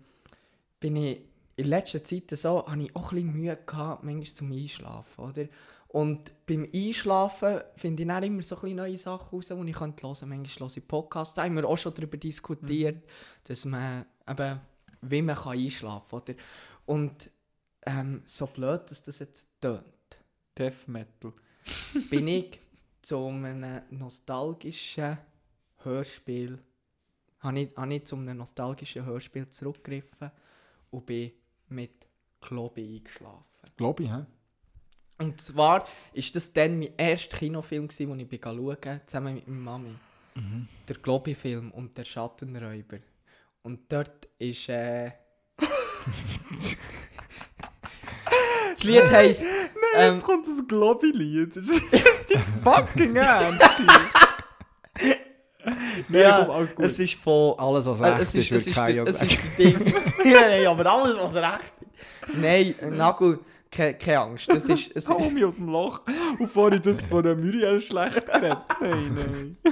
bin ich in letzter Zeit so, habe ich auch ein bisschen Mühe gehabt, manchmal zum Einschlafen, oder? Und beim Einschlafen finde ich dann immer so ein neue Sachen raus, die ich hören könnte. Manchmal höre ich Podcasts, da haben wir auch schon darüber diskutiert, dass man eben, wie man kann einschlafen kann, oder? Und ähm, so blöd, dass das jetzt tönt, Death Metal. bin ich zu einem nostalgischen Hörspiel habe ich, habe ich zu einem nostalgischen Hörspiel zurückgegriffen und bin mit Globi eingeschlafen. Ich, hä? Und zwar war das dann mein erster Kinofilm, gewesen, den ich bin schauen zusammen mit meiner Mami. Der Globi-Film und der Schattenräuber. Und dort ist. Äh, das Lied heisst. ähm, kommt das Globi-Lied. Das ist die fucking ernst. ja, komm, alles gut. es ist von. Alles, was Äh, recht es ist, ist, es ist, es ist das Ding. Nein, aber alles, was recht ist. Nein, Nagel, keine, keine Angst. Das ist, es ist, mich aus dem Loch. Und vorhin das von der Muriel schlecht geredet. Hey, nein.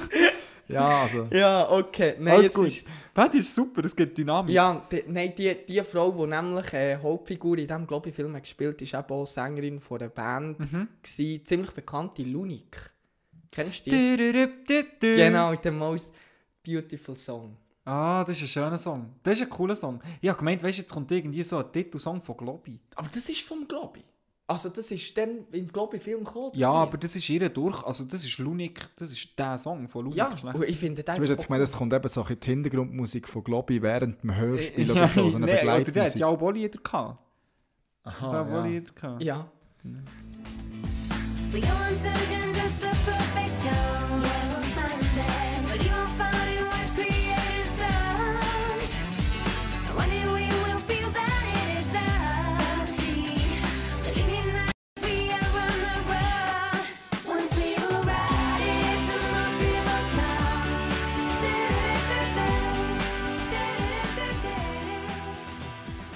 Ja, also... ja, okay. Nein, Alles jetzt gut. ist, Das ist super, es gibt Dynamik. ja, die, nein, die, die Frau, die nämlich äh, Hauptfigur in diesem Globi-Film hat gespielt ist eben auch Sängerin von der Band. Mhm. Gsi, ziemlich bekannte Lunik. Kennst du die? Genau. Genau, der Most Beautiful Song. Ah, das ist ein schöner Song. Das ist ein cooler Song. Ich habe gemeint, weißt du, jetzt kommt irgendwie so ein Titelsong von Globi. Aber das ist vom Globi. Also das ist dann im Globi-Film gekommen. Ja, Lied. aber das ist ihre durch. Also, das ist Lunik, das ist der Song von Lunik. Ja, schlecht. ich finde den Du hast jetzt gemeint, es kommt eben so ein die Hintergrundmusik von Globi während dem Hörspiel Ja, oder so, so eine nee, oder der hat ja auch wohl Lieder gehabt. Aha, Der ja. Lieder gehabt. Ja. We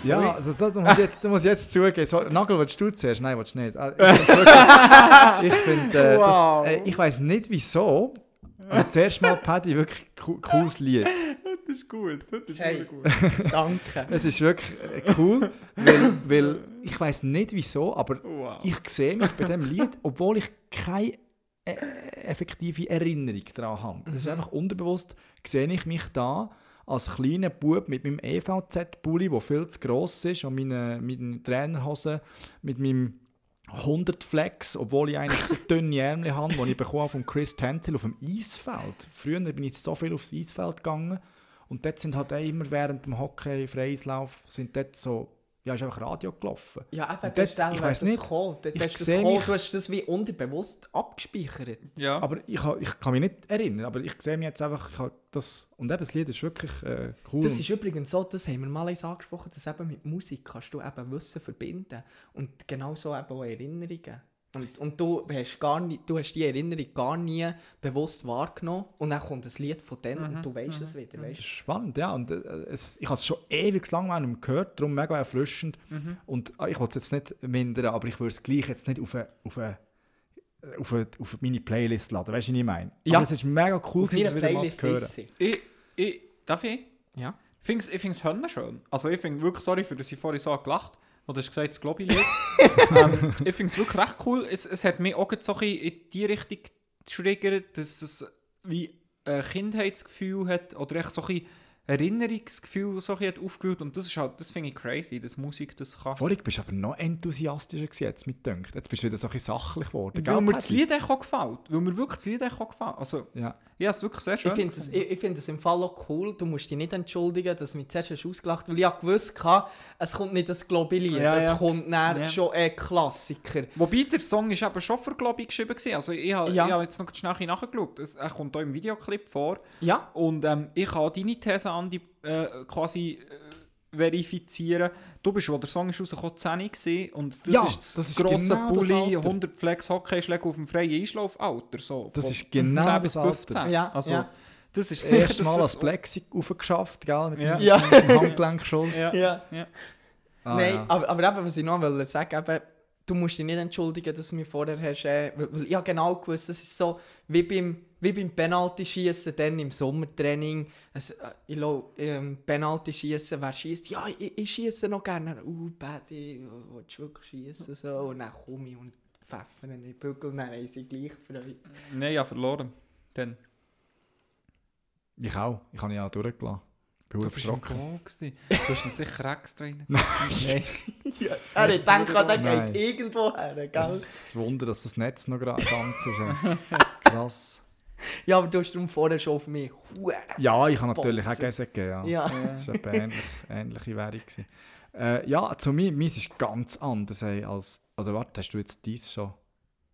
Ja, also das muss ich jetzt, jetzt zugeben. So, Nagel, willst du zuerst? Nein, willst du nicht. Ah, Ich ich finde, äh, Wow. das- äh, ich weiß nicht wieso, aber zuerst mal Paddy wirklich co- cooles Lied. Das ist gut, das ist Hey. gut. Danke. Es ist wirklich äh, cool, weil, weil ich weiß nicht wieso, aber Wow. ich sehe mich bei dem Lied, obwohl ich keine äh, effektive Erinnerung daran habe. Das ist Mhm. einfach unterbewusst, sehe ich mich da als kleiner Bub mit meinem EVZ-Pulli, der viel zu gross ist, und meinen, meinen Trainerhosen, mit meinem 100 Flex, obwohl ich eigentlich so dünne Ärmel habe, die ich von Chris Tänzel auf dem Eisfeld. Früher bin ich so viel aufs Eisfeld gegangen und dort sind halt immer während dem Hockey, Freislauf, sind dort so, ja, ist einfach Radio gelaufen. Ja, eben, dort- ist ich weiss nicht, Du, ich hast das sehe gekommen, mich- du hast das wie unterbewusst abgespeichert. Ja. Aber ich, ich kann mich nicht erinnern, aber ich sehe mich jetzt einfach, ich das, und eben das Lied ist wirklich äh, cool. Das ist übrigens so, das haben wir mal eins angesprochen, dass eben mit Musik kannst du eben Wissen verbinden und genauso eben auch Erinnerungen. Und, und du, hast gar nie, du hast die Erinnerung gar nie bewusst wahrgenommen und dann kommt das Lied von denen und du weißt es wieder. Das Weißt? ist spannend, ja. Und, äh, es, ich habe es schon ewig lang mal nicht gehört, darum mega erfrischend. Und äh, ich will es jetzt nicht mindern, aber ich würde es gleich jetzt nicht auf, eine, auf, eine, auf, eine, auf meine Playlist laden. Weißt du, was ich meine? Ja. Aber es ist mega cool, Auf gewesen, meiner das wieder mal Playlist zu hören. Ich, ich, darf ich? Ja. Find's, ich finde es Hölle schön. Also ich finde wirklich, sorry, für dass ich vorhin so gelacht habe, du hast gesagt, das Globi-Lied. ähm, ich finde es wirklich recht cool. Es, es hat mich auch so ein in die Richtung getriggert, dass es wie ein Kindheitsgefühl hat oder echt so ein Erinnerungsgefühl so ein hat aufgewühlt und das ist halt, das finde ich crazy, dass Musik das kann. Vorhin bist du aber noch enthusiastischer gewesen, jetzt mit dünkt. Jetzt bist du wieder so ein sachlich geworden. Weil gell, mir das? Lied auch gefällt. Weil mir wirklich das Lied auch gefällt. Also, Ja. Habe es wirklich sehr schön Ich finde es ich, ich find es im Fall auch cool, du musst dich nicht entschuldigen, dass du mich zuerst hast ausgelacht hast, weil ich ja gewusst hatte, es kommt nicht das Globi-Lied, Ja, es ja. kommt Ja. schon ein Klassiker. Wobei der Song ist eben schon für Globi geschrieben gewesen. Also ich habe Ja. hab jetzt noch schnell nachgeschaut. Es, er kommt hier im Videoclip vor. Ja, Und ähm, ich kann deine These an die äh, quasi äh, verifizieren. Du bist, wo der Song ist rausgekommen, 10 gewesen, und das Ja, ist das, das ist grosse genau Bulli, Alter. 100 Flex Hockeyschläge auf dem freien Einschlaufalter. So, Das ist genau 10 bis das Alter. 15. Ja, also, ja. Das ist Das sicher, erste dass Mal das... als Plexi aufgeschafft, gell? Mit Ja. dem, Ja. mit dem Handgelenkschuss. Ja. ja. Ah, Nein, ja. aber, aber eben, was ich noch wollte sagen, eben, du musst dich nicht entschuldigen, dass du mich vorher hast, äh, weil, weil ich genau gewusst, das ist so wie beim, wie beim Penalty-Schießen dann im Sommertraining. Äh, ich glaube, ähm, Penalty-Schießen, wer schießt, ja, ich, ich schieße noch gerne. Uh, Paddy, willst du wirklich schießen? So, und dann komme ich und pfeffer in den Bügel, dann haben sie gleich Freude. Nein, ja, verloren. Dann. Ich auch. Ich habe ja durchgelassen. Du bist im. Goal gewesen. Du hast ihn sicher extra rein. Nein. Er hat gedacht, der Nein. geht irgendwo her, gell? Es ist ein Wunder, dass das Netz noch gerade ganz ist. Krass. Ja, aber du hast darum vorher schon auf mich hure. Ja, ich habe natürlich auch. Gäse gegeben. Ja. Ja. Das war etwa ähnlich, ähnliche Währung. Äh, ja, zu mir, meins ist ganz anders ey, als... Oder warte, hast du jetzt dies schon?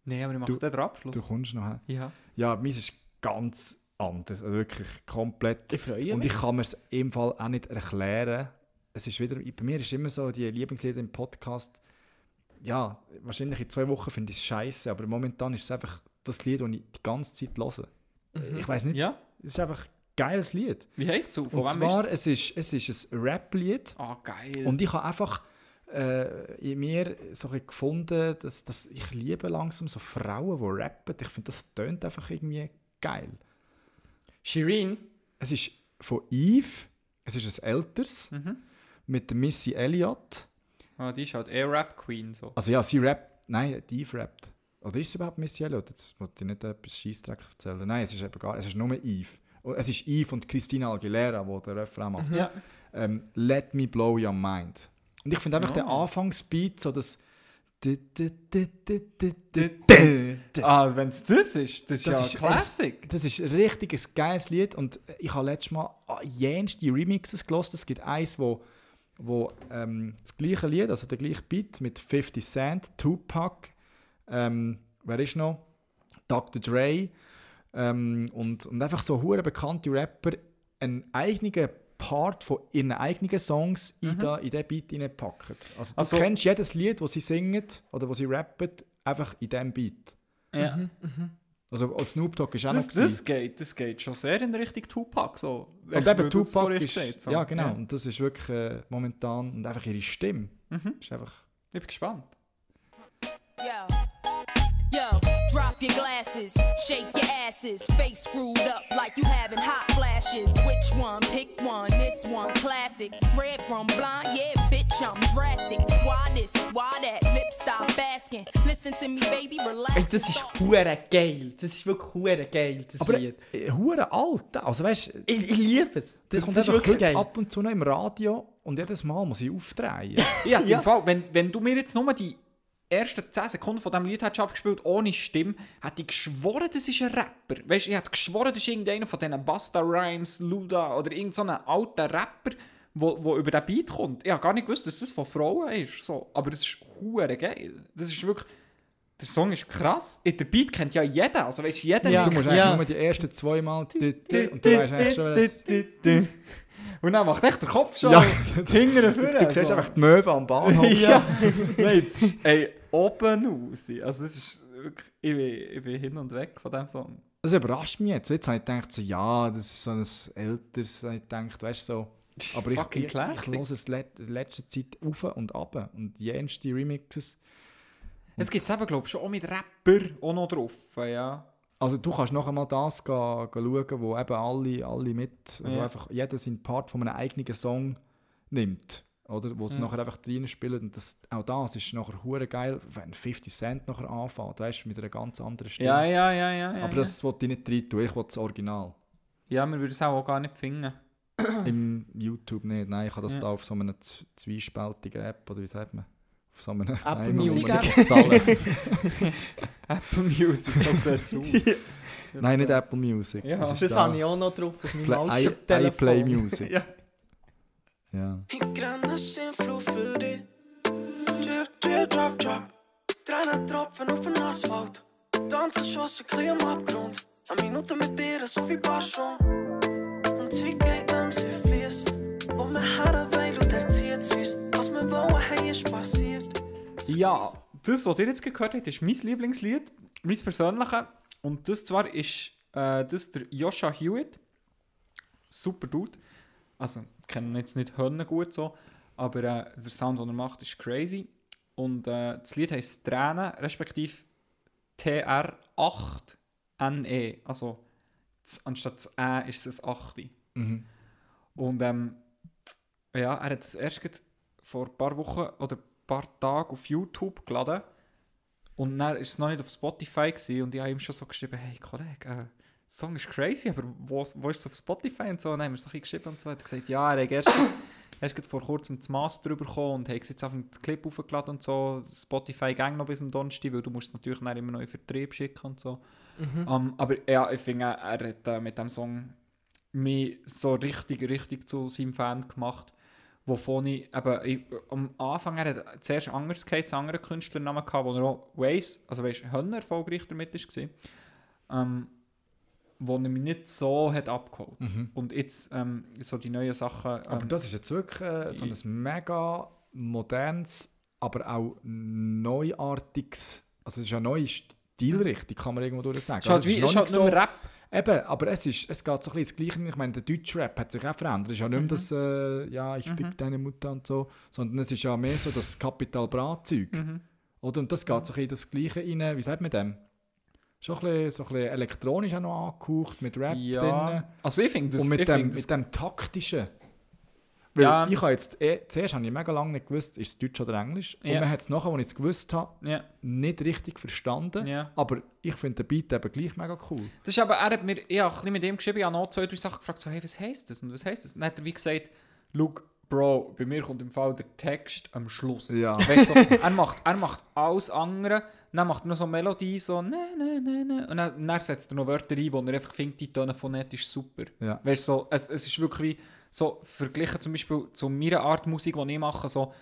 Nein, aber ich mache den Abschluss. Du kommst noch her. ja. Ja, meins ist ganz anders. Also wirklich komplett... Ich freue Und mich. ich kann mir es im Fall auch nicht erklären. Es ist wieder, bei mir ist immer so, die Lieblingslieder im Podcast, ja, wahrscheinlich in zwei Wochen finde ich es scheiße, aber momentan ist es einfach das Lied, das ich die ganze Zeit höre. Mhm. Ich weiß nicht, Ja? es ist einfach ein geiles Lied. Wie heisst es? Von Und zwar, es ist, es ist ein Rap-Lied Ah, geil. und ich habe einfach äh, in mir so ein gefunden, dass, dass ich liebe langsam so Frauen, die rappen. Ich finde, das tönt einfach irgendwie geil. Shireen, Es ist von Eve, es ist ein älteres, Mhm. mit der Missy Elliott. Ah, die ist halt eher Rap-Queen. So. Also ja, sie rappt, nein, die Eve rappt. Oder ist es überhaupt Missy Elliott? Jetzt wollte ich nicht etwas Scheissdreck erzählen. Nein, es ist eben gar, es ist nur Eve. Und Es ist Eve und Christina Aguilera, die den Refrain macht. Ja. ähm, Let Me Blow Your Mind. Und ich finde einfach den Oh. Anfangsbeat, so das. Ah, wenn es das ist, das ist Das ja ist ein Classic. Das ist richtig ein geiles Lied und ich habe letztes Mal ah, jenste Remixes gelost. Es gibt eins, wo, wo ähm, das gleiche Lied, also der gleiche Beat mit 50 Cent, Tupac, ähm, wer ist noch? Dr. Dre ähm, und, und einfach so hure bekannte Rapper einen eigenen Part von ihren eigenen Songs in, da, in diesen Beat reinpacken. Also du Also- kennst jedes Lied, das sie singen oder das sie rappen, einfach in diesem Beat. Ja. Also als Snoop Dogg ist auch Das, noch das, geht, das geht schon sehr in Richtung Tupac. So. Und eben Tupac ist, gesagt so. ja genau, und das ist wirklich äh, momentan, und einfach ihre Stimme, Mhm. ist einfach, Ich bin gespannt. Yo. Your glasses, shake your asses, face screwed up like you having hot flashes. Which one? Pick one. This one, classic. Red from blind, yeah, bitch, I'm drastic. Why this? Why that? Lip stop asking. Listen to me, baby, relax. ey, das ist hure geil. Das ist wirklich hure geil, das aber Lied. äh, hure alt, also weißt du, Ich, ich liebe es. das, Das, kommt das ist wirklich geil. ab und zu noch im Radio und jedes Mal muss ich aufdrehen. Ja, Ja. Fall, wenn, wenn du mir jetzt nur die ersten 10 Sekunden von diesem Lied hättest abgespielt, ohne Stimme, hätte ich geschworen, das ist ein Rapper. Weißt du, ich hätte geschworen, das ist irgendeiner von diesen Basta Rhymes, Luda oder irgendein so alter Rapper, wo, wo über den Beat kommt. Ich habe gar nicht gewusst, dass das von Frauen ist. So. Aber das ist hure geil. Das ist wirklich. Der Song ist krass. Der Beat kennt ja jeder. Also weißt du, jeder Ja. Du musst Ja. eigentlich nur die ersten zwei Mal und du weißt eigentlich schon, was... Und dann macht echt der Kopf schon Ja. hinten vorne. Du siehst einfach die Möwe am Bahnhof. ja. Nein, ey, oben raus. Also das ist wirklich, ich bin, ich bin hin und weg von diesem Song. Das überrascht mich jetzt. Jetzt habe ich gedacht, so, ja, das ist so ein älteres, habe ich gedacht, weißt du, so... Aber ich, ich, ich höre es le in letzter Zeit auf und ab und jenste Remixes. Es gibt es eben, glaube ich, schon auch mit Rapper auch noch drauf. Ja. Also du kannst noch einmal das ga, ga schauen, wo eben alle, alle mit, also Ja. einfach jeder seinen Part von einem eigenen Song nimmt, oder? Wo sie Ja. nachher einfach drin spielen und das, auch das ist nachher hure geil, wenn 50 Cent nachher anfängt, weißt du, mit einer ganz anderen Stimme. Ja, ja, ja, ja. ja Aber das wollte ich nicht rein tun, ich wollte das Original. Ja, ja wir würden es auch gar nicht finden. Im YouTube nicht, nein, ich habe das Ja. da auf so einer zweispältigen App, oder wie sagt man? Auf so einem... Apple man Music. Apple Music, so sieht es aus. nein, nicht Apple Music. Ja, Es ist Das da habe ich auch noch drauf auf meinem Play, I, I Telefon. Play Music. Ja. Drop, drop. Tränar droppen upp en asfalt. Dansar så så klim abgrund En minuter med deras så vi bara sjung Hon tycker att de ser flest. Och med herre väl och där tidsvis Was vad här är spassiert Ja, das, was ihr jetzt gehört habt, ist mein Lieblingslied, mein persönliches. Und das zwar ist äh, das der Joshua Hewitt. Super Dude. Also, kenne ihn jetzt nicht Hörner gut so, aber äh, der Sound, den er macht, ist crazy. Und äh, das Lied heisst Tränen, respektive TR8NE. Also, z- anstatt das Ä ist es ein 8. Mhm. Und ähm, ja, er hat es erst vor ein paar Wochen oder ein paar Tagen auf YouTube geladen. Und dann war es noch nicht auf Spotify gewesen, und ich habe ihm schon so geschrieben, hey Kollege, äh, Song ist crazy, aber wo, wo ist es auf Spotify und so? Und dann haben wir es noch geschrieben und so. Er hat gesagt, ja, er hat erst gerade vor kurzem das Master bekommen und hast jetzt einfach den Clip aufgeladen und so. Spotify gang noch bis zum Donnerstag, weil du musst natürlich dann immer noch in Vertrieb schicken und so. Ähm, aber ja, ich finde, er hat äh, mit dem Song mich so richtig, richtig zu seinem Fan gemacht. Wovon ich, eben, ich, am Anfang, er hat zuerst anders geheißen, einen anderen Künstlernamen gehabt, wo er auch weiss, also weißt, Hönner erfolgreich damit war. Ähm, wo er mich nicht so hat abgeholt. Und jetzt ähm, so die neuen Sachen. Ähm, Aber das ist jetzt wirklich äh, so ein mega modernes, aber auch neuartiges, also es ist eine neue Stilrichtung, kann man irgendwo durch sagen. ist halt, Also es wie, ist halt nicht nicht mehr Rap. Eben, aber es, ist, es geht so ein bisschen das Gleiche. Ich meine, der deutsche Rap hat sich auch verändert. Es ist ja nicht mehr das, äh, ja, ich fick deine Mutter und so, sondern es ist ja mehr so das Kapital Bra-Zeug. Oder? Und das geht so ein bisschen das Gleiche rein, wie sagt man dem? Schon ein bisschen, so ein bisschen elektronisch auch noch angehaucht, mit Rap drin. Ja. Also ich finde das, Und mit dem, mit dem taktischen. Weil Ja. ich habe jetzt, eh, zuerst habe ich mega lange nicht gewusst, ist es Deutsch oder Englisch. Und Ja. man hat es nachher, als ich es gewusst habe, ja. nicht richtig verstanden. Ja. Aber ich finde den Beat eben gleich mega cool. Das ist aber, er hat mir, ich habe mit ihm geschrieben, ich habe noch zwei, drei Sachen gefragt, so, hey, was heisst das und was heisst das? Dann hat er wie gesagt, look, Bro, bei mir kommt im Fall der Text am Schluss. Ja. Weißt so, er, macht, er macht alles andere, dann macht er noch so Melodie, so, ne, ne, ne, ne, und dann, dann setzt er noch Wörter ein, wo er einfach findet, die Töne phonetisch super. Ja. Weißt so, es, es ist wirklich wie, so, verglichen zum Beispiel zu meiner Art Musik, die ich mache, so,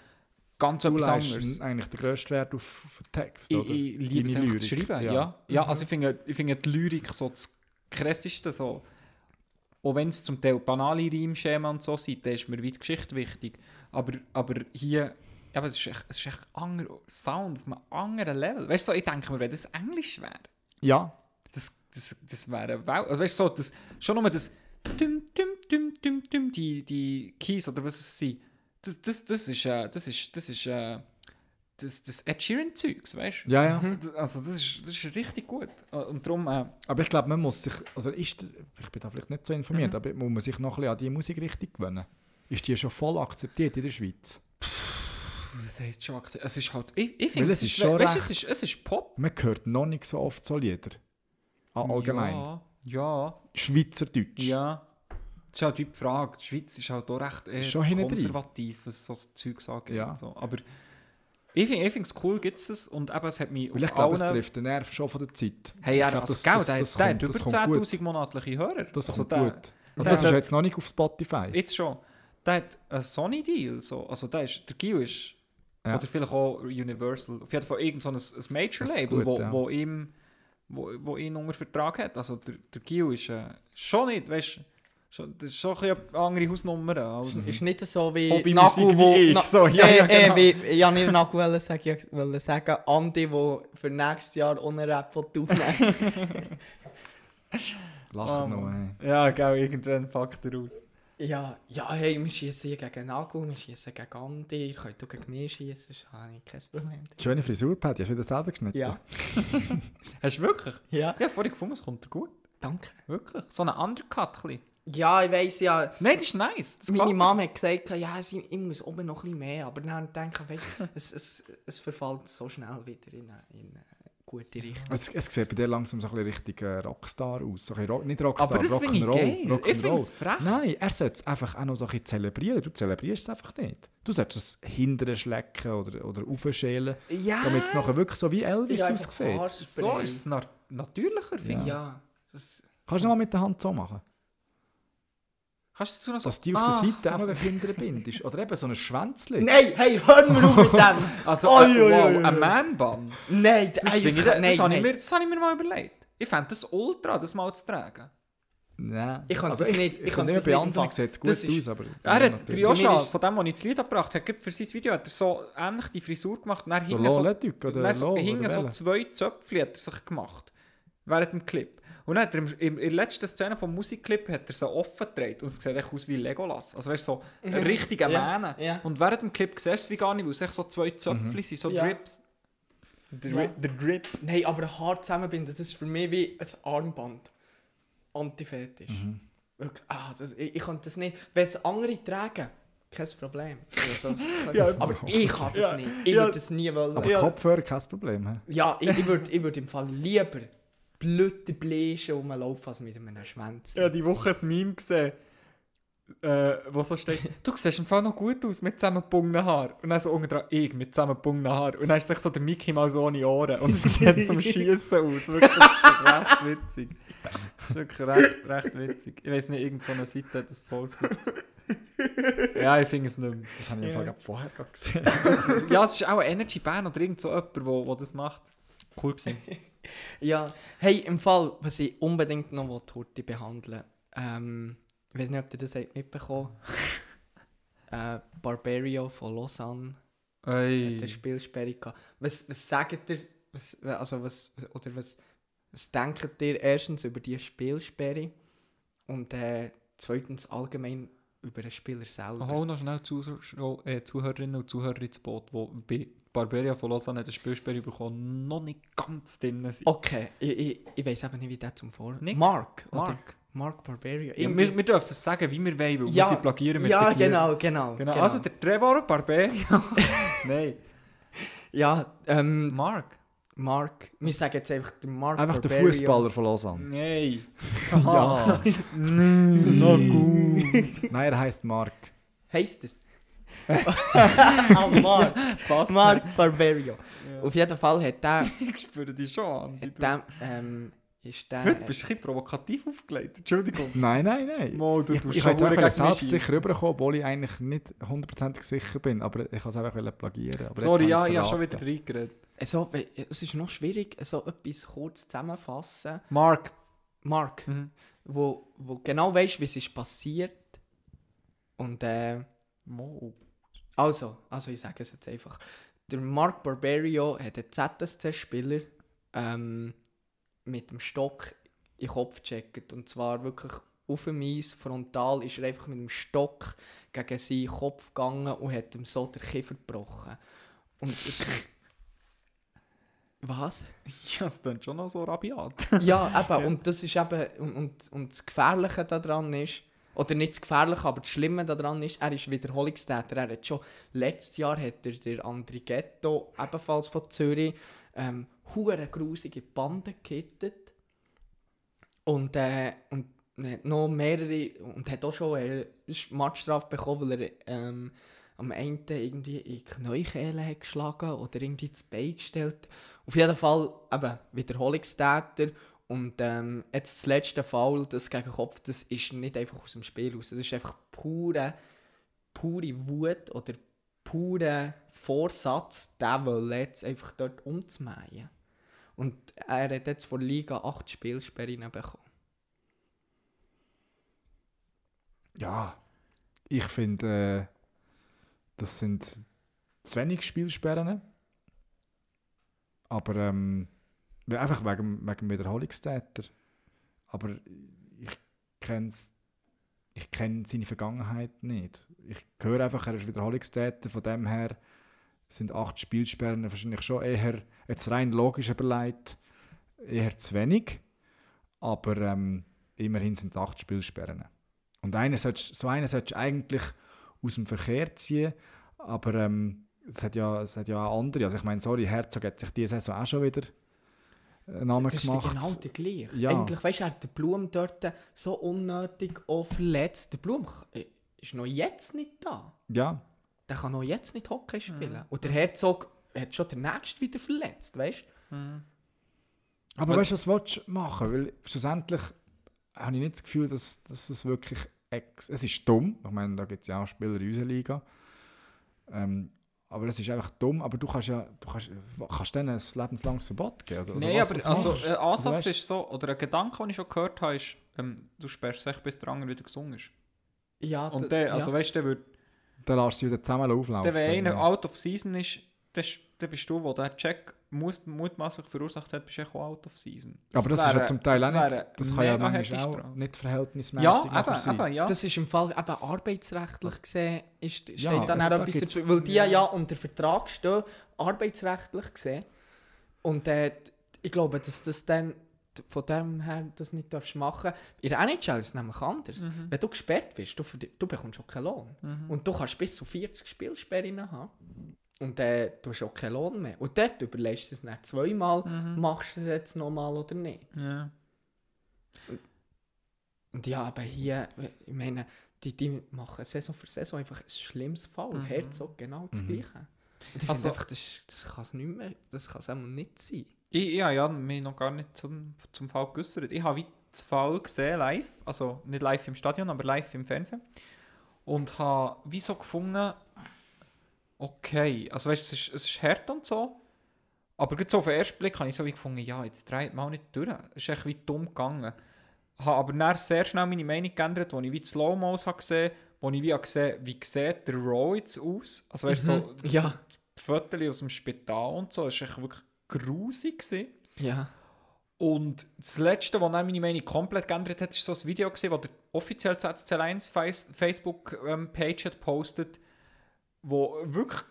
ganz Du etwas anderes. eigentlich den grössten Wert auf, Text, Ich, oder? ich liebe es einfach zu schreiben, ja. Ja, also ich finde, ich finde die Lyrik so das krasseste, so. Auch wenn es zum Teil banale Reimschema und so sind, dann ist mir weit die Geschichte wichtig. Aber, aber hier, ja, aber es ist echt, es ist echt ein anderer Sound auf einem anderen Level. Weißt du, so, ich denke mir, wenn das Englisch wäre, Ja, das, das, das wäre. Also, weißt du, so, das, schon nur das düm, düm, düm, düm, düm, die, die Keys oder was es sind, das, das, das ist, äh, das ist, das ist, äh, das, das Ed Sheeran-Zeugs, weißt du? ja, ja. D- Also das ist, das ist richtig gut. Äh, Und darum, äh, Aber ich glaube, man muss sich, also ist, ich bin da vielleicht nicht so informiert, Mhm. aber muss man sich noch ein bisschen an die Musikrichtung gewöhnen? Ist die schon voll akzeptiert in der Schweiz? was heisst schon akzeptiert? Es ist halt, ich, ich finde, es es ist, schon weißt, es ist, es ist Pop. Man hört noch nicht so oft so Lieder. Ah, allgemein. Ja, ja, Schweizerdeutsch. ja. Das ist halt wie die Frage, die Schweiz ist halt auch recht eher Schon konservativ, was so Zeug angeht. Ja. und So. Aber ich finde es cool, gibt es und eben, es hat mich Weil ich glaube, es trifft den Nerv schon von der Zeit. Hey, ja, das- das- der, das der hat das über kommt gut. 10'000 monatliche Hörer. Das also kommt gut. Also das ist jetzt noch nicht auf Spotify. Jetzt schon. Der hat einen Sony-Deal. So. Also der, ist, der Gil ist... Ja. Oder vielleicht auch Universal. Auf jeden Fall irgend so ein, Das Major-Label, wo, ja. wo, ihm, wo, wo ihn unter Vertrag hat. Also der, der Gil ist äh, schon nicht, weißt das ist schon eine andere Hausnummer. Als, Es ist nicht so wie Hobbymusik Nagu, wie wo... ich, Na, so, ja, äh, ja, genau. äh, wie, ich wollte nicht Nagu wollen sagen, ich wollte sagen, Andi, der für nächstes Jahr ohne Rap aufnehmen will. Lacht Oh, noch, ey. Ja, genau, irgendwann packt er aus. Ja, ja, hey, wir schießen hier gegen Nagu, wir schießen gegen Andi, ihr könnt auch gegen mich schießen, das habe ich kein Problem. Schöne Frisur, Patty. Hast du wieder selber geschnitten? Ja, Hast du wirklich? ja, Ja, vorhin gefunden, es kommt dir gut. danke. Wirklich. So ein Undercut. ein bisschen. Ja, ich weiss ja, Nein, das ist nice. Das meine. Mama hat gesagt, ja, sie- ich muss oben noch ein bisschen mehr, aber dann denke ich, weißt, es, es, es verfällt so schnell wieder in eine, in eine gute Richtung. Es, es sieht bei dir langsam so ein bisschen richtig äh, Rockstar aus. So Rock, nicht Rockstar, Aber das finde ich geil. Ich Rock'n'Roll. finde es frech. Nein, er sollte es einfach auch noch so ein bisschen zelebrieren. Du zelebrierst es einfach nicht. Du solltest es hinterher schlecken oder, oder aufschälen, Ja. damit es nachher wirklich so wie Elvis Ja, aussieht. So ist es na natürlicher, finde ich. Ja, das, Kannst du noch mal mit der Hand so machen? Kannst du dazu noch so... Dass die auf Ah. der Seite auch noch hinterher bindest. Oder eben so ein Schwänzchen. Nein, hey, hör mir auf mit dem! Also, Oi, äh, wow, ein Man-Bun. Nein, Das, ey, ich, das, habe ich nein. mir, das habe ich mir mal überlegt. Ich fände das ultra, das mal zu tragen. Nein. Ich kann Also das nicht- ich Ich, kann nicht bei anderen empfangen. sieht es gut Das ist- aus, aber... Er hat, ist- von dem, wo ich das Lied gebracht habe, für sein Video hat er so ähnlich die Frisur gemacht. Und So hinten so, dann so, hinten zwei Zöpfchen hat er sich gemacht. Während dem Clip. Und dann hat er im, in der letzten Szene vom Musikclip hat er so offen gedreht. Und es sieht echt aus wie Legolas. Also weißt so ein richtiger Ja, Mähne. ja. Und während dem Clip siehst du es wie gar nicht, weil es echt so zwei Zöpfchen Mhm. sind, so Ja. Drips. Der, Ja. der Drip. Nein, aber hart zusammenbinden, das ist für mich wie ein Armband. Antifetisch. Mhm. Wirklich, ah, das, ich, ich kann das nicht. Wenn es andere tragen, kein Problem. Also, Ja, aber ich kann das Ja, nicht. Ich ja. würde das nie wollen. Aber Ja. Kopfhörer kein Problem. Ja, ich, ich würde ich würd im Fall lieber blöde Bläschen rumlaufen als mit einem Schwänzchen. Ich habe die Woche ein Meme gesehen. äh, wo so steht, du siehst im Fall noch gut aus mit zusammengebundenen Haaren. Und dann so unten dran, ich mit zusammengebundenen Haaren. Und dann ist sich so der Mickey mal so ohne Ohren. Und es sieht zum Schießen aus. Wirklich, das ist recht witzig. Das ist wirklich recht, recht witzig. Ich weiß nicht, irgendeine so Seite hat das postet. Ja, ich finde es nicht mehr. Das habe ich einfach Ja. vorher gesehen. Ja, es ist auch ein Energy Band oder irgend so jemand, der das macht. Cool gewesen. Ja, hey, im Fall, was ich unbedingt noch heute behandeln ähm, ich weiß nicht, ob ihr das habt mitbekommen äh, Barbario von Lausanne hat Ey. eine Spielsperre gehabt. Was, was sagt ihr, was, also was, oder was, was denkt ihr erstens über die Spielsperre und äh, zweitens allgemein über den Spieler selber? Hol noch schnell äh, Zuhörerinnen und Zuhörer ins Boot, die bei Barbaria von Lausanne eine Spielsperre bekommen, noch nicht ganz drin sind. Okay, ich, ich, ich weiß eben nicht, wie der zum Vor... Nick? Mark, oder? Mark. Mark Barbario. Ja, wir, wir dürfen es sagen, wie wir wollen, weil Ja, wir sie plagieren mit ja, den genau, genau, genau. genau. Also der Trevor Barbaria. Nein, Ja, ähm, Mark. Mark. Wir sagen jetzt einfach der Mark Einfach der. Fußballer von Lausanne. Nein. Ja. Na gut. Nein, er heißt Mark. Heisst er? Ah, Mark. Passt. Mark Barbario. Ja. Auf jeden Fall hat der... Ich spüre dich schon an. Hat der ähm, ist der... Heute bist du ein bisschen provokativ aufgelegt. Entschuldigung. Nein, nein, nein. Mo, du ich tust ich schon wollte einfach gegen mich selbstsicher rüberkommen, obwohl ich eigentlich nicht hundertprozentig sicher bin. Aber ich wollte es einfach plagieren. Aber Sorry, ja, ich habe schon wieder reingeredet. so, we- es ist noch schwierig, so etwas kurz zusammenfassen. Mark. Mark, Mhm. wo, wo genau weißt, wie es ist passiert. Und äh, Mo. Also, also ich sage es jetzt einfach. Der Mark Barbario hat einen ZSC-Spieler ähm, mit dem Stock in den Kopf gecheckt. Und zwar wirklich auf dem Eis, frontal, ist er einfach mit dem Stock gegen seinen Kopf gegangen und hat ihm so den Kiefer gebrochen. Und es, Was? Ja, das klingt schon noch so rabiat. Ja, eben, und das ist eben, und, und, und das Gefährliche daran ist, oder nicht das Gefährliche, aber das Schlimme daran ist, er ist Wiederholungstäter. Er hat schon, letztes Jahr hat er der Andri Ghetto, ebenfalls von Zürich, ähm, hure grusige Banden gehittet. Und, äh, und hat noch mehrere, und hat auch schon eine Matchstrafe bekommen, weil er ähm, am Ende irgendwie in die Knäukehle hat geschlagen oder irgendwie das Bein gestellt. Auf jeden Fall eben Wiederholungstäter und ähm, jetzt das letzte Foul, das gegen den Kopf, das ist nicht einfach aus dem Spiel raus. Das ist einfach pure, pure Wut oder pure Vorsatz, der will jetzt einfach dort umzumähen. Und er hat jetzt von Liga 8 Spielsperren bekommen. Ja, ich finde, äh, das sind zu wenig Spielsperren. Aber ähm, einfach wegen, wegen Wiederholungstäter. Aber ich kenne ich kenn seine Vergangenheit nicht. Ich höre einfach, er ist Wiederholungstäter, von dem her sind acht Spielsperren wahrscheinlich schon eher, jetzt rein logisch überlegt, eher zu wenig. Aber ähm, immerhin sind es acht Spielsperren. Und eine solltest, so einen solltest du eigentlich aus dem Verkehr ziehen, aber ähm, es, hat ja, es hat ja auch andere. Also ich meine, sorry, Herzog hat sich diese Saison auch schon wieder einen Namen Das ist gemacht. genau der gleiche. Ja. Eigentlich, weißt du, er hat den Blum dort so unnötig auch verletzt. Der Blum ist noch jetzt nicht da. Ja, Der kann noch jetzt nicht Hockey spielen. Und der Herzog hat schon den nächsten wieder verletzt, weißt du? aber Weil- weißt du, was willst du machen? Weil schlussendlich habe ich nicht das Gefühl, dass, dass es wirklich. Ex es ist dumm. Ich meine, da gibt es ja auch Spieler in unserer Liga. Ähm, aber es ist einfach dumm. Aber du kannst ja. Du kannst, kannst denen ein lebenslanges Verbot geben. Oder, Nein, aber also, machst ein Also, Ansatz weißt- ist so, oder ein Gedanke, den ich schon gehört habe, ist, ähm, du sperrst sich, bis der andere wieder gesungen ist. Ja, Und der, also ja. weißt du, der wird, Dann lässt du sie wieder zusammen auflaufen. der, wenn einer Ja. out of season ist, dann ist- dann bist du, der den Check muss, mutmaßlich verursacht hat, bist du auch out of season. Aber das, ist ja wäre- zum Teil auch das nicht. wäre Das kann ja manchmal auch Strafe. nicht verhältnismäßig Ja, eben, sein. eben, ja. Das ist im Fall eben arbeitsrechtlich gesehen, ist, steht Ja, dann also auch da etwas dazu, weil die ja. unter Vertrag stehen, arbeitsrechtlich gesehen. Und äh, ich glaube, dass das dann von dem her das nicht darfst machen. In der NHL ist es nämlich anders. Mhm. Wenn du gesperrt bist, du, du bekommst auch keinen Lohn. Und du kannst bis zu 40 Spielsperren haben. Und äh, du hast auch keinen Lohn mehr. Und dort überlegst du es dann zweimal, Mhm. machst du es jetzt nochmal oder nicht. Ja. Und ja, aber hier, ich meine, die, die machen Saison für Saison einfach ein schlimmes Foul. Mhm. Herzog genau das Mhm. Gleiche. Und ich Also- einfach, das, ist- das kann es nicht mehr, das kann es nicht sein. Ich, ja, ja, mich noch gar nicht zum, zum Fall geäußert. Ich habe wie das Fall gesehen, live. Also nicht live im Stadion, aber live im Fernsehen. Und habe wie so gefunden, okay, also weißt du, es ist, es ist hart und so. Aber so auf den ersten Blick habe ich so wie gefunden, ja, jetzt dreht mal nicht durch. Es ist echt wie dumm gegangen. Habe aber dann sehr schnell meine Meinung geändert, als ich wie die Slow-Mos habe gesehen wo ich wie habe gesehen wie sieht der Row jetzt aus. Also weißt du, so Mhm, ja. Fotos aus dem Spital und so, das war echt wirklich grusig. Gewesen. Ja. Und das Letzte, was dann meine Meinung komplett geändert hat, ist so ein Video, gewesen, wo der offiziell ZSC Alliance Face- Facebook-Page hat postet, wo wirklich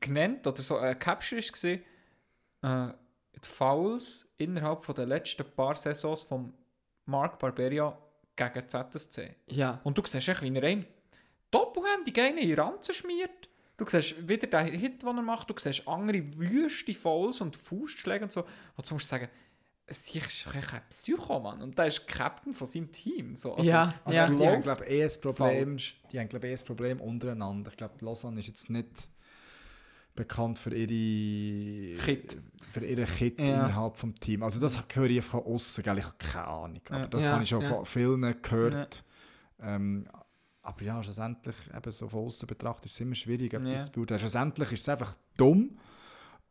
genannt oder so eine Caption war, äh, die Fouls innerhalb von der letzten paar Saisons von Mark Barberia gegen ZSC. Ja. Und du siehst echt, wie er einem doppelhändig einen in Ranzen schmiert. Du siehst wieder den Hit, den er macht, du siehst andere wüste Fouls und Faustschläge und so. Wo du musst sagen, es ist doch ein Psycho, Mann. Und der ist Captain von seinem Team. So, also, Ja, Also ja. die haben, glaube ich, eh ein Problem, die haben, glaube ich, eh ein Problem untereinander. Ich glaube, Lausanne ist jetzt nicht bekannt für ihre Kit. für ihre Kit Ja. innerhalb vom Team. Also das höre ich von außen, gell? ich habe keine Ahnung. Aber Ja. das Ja, habe ich schon ja. von vielen gehört. Ähm, aber ja, schlussendlich, eben so von außen betrachtet, ist es immer schwierig, etwas Ja. zu beurteilen. Schlussendlich ist es einfach dumm.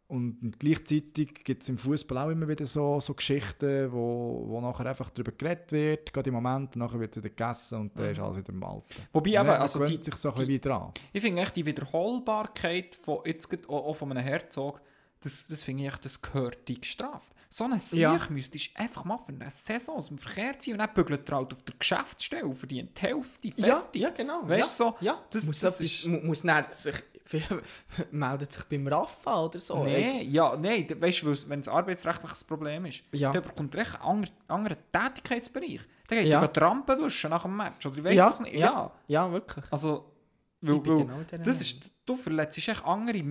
Und gleichzeitig gibt es im Fußball auch immer wieder so, so Geschichten, wo, wo nachher einfach darüber geredet wird, gerade im Moment, und nachher wird es wieder gegessen und dann ist alles wieder im Alten. Wobei Und eben, man also die, sich so ein bisschen wie dran. ich finde echt die Wiederholbarkeit von, jetzt gerade auch, von einem Herzog, das, das finde ich echt, das gehört die gestraft. So einen Sieg Ja. müsstest du einfach mal für eine Saison aus dem Verkehr ziehen und dann bügelt er halt auf der Geschäftsstelle und verdient die Hälfte, fertig. Ja, ja, genau. Weißt du, ja, so, ja. das- muss, das ist- mu- muss dann sich, meldet sich beim Rafa oder so. Nein, ja, nein, weißt du, wenn es arbeitsrechtliches Problem ist, Ja. dann bekommt er einen anderen, anderen Tätigkeitsbereich. Dann geht Ja. er die Rampe wischen nach dem Match, oder ich weiss ja, doch nicht. ja, Ja. ja, wirklich. Also, weil, weil, genau das ist, du verletzt echt andere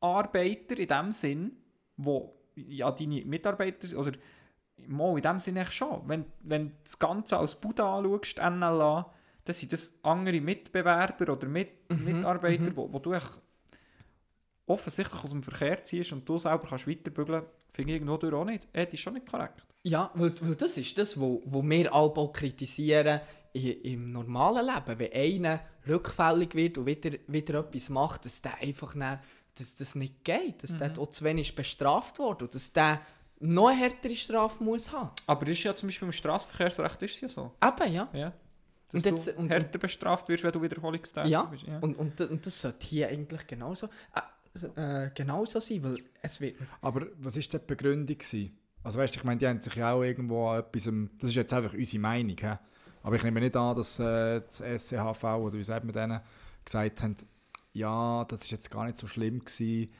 Mitarbeiter in dem Sinn, wo ja deine Mitarbeiter oder mal in dem Sinn echt schon. Wenn, wenn du das Ganze als Buddha anschaust, NLA, dann sind das andere Mitbewerber oder Mit Mhm, Mitarbeiter, wo, wo du offensichtlich aus dem Verkehr ziehst und du selber kannst weiterbügeln, finde ich irgendwo durch auch nicht. Ethisch schon nicht korrekt. Ja, weil, weil das ist das, wo, wo wir alle kritisieren im normalen Leben. Wenn einer rückfällig wird und wieder, wieder etwas macht, dass der einfach dann, dass das nicht geht, dass der auch zu wenig bestraft wurde und dass der noch eine härtere Strafe muss haben. Aber das ist ja zum Beispiel im Straßenverkehrsrecht ist ja so. Eben, ja. Ja. Dass Und jetzt- du und- härter bestraft wirst, wenn du wiederholungstätig Ja, bist. Ja. Und, und, und das sollte hier eigentlich genauso, äh, äh, genauso sein, weil es wird... Aber was war die Begründung? Gewesen? Also weißt du, ich meine, die haben sich ja auch irgendwo an etwas, das ist jetzt einfach unsere Meinung, hä? aber ich nehme nicht an, dass äh, das SCHV oder wie sagt man denen, gesagt haben, ja, das ist jetzt gar nicht so schlimm gewesen,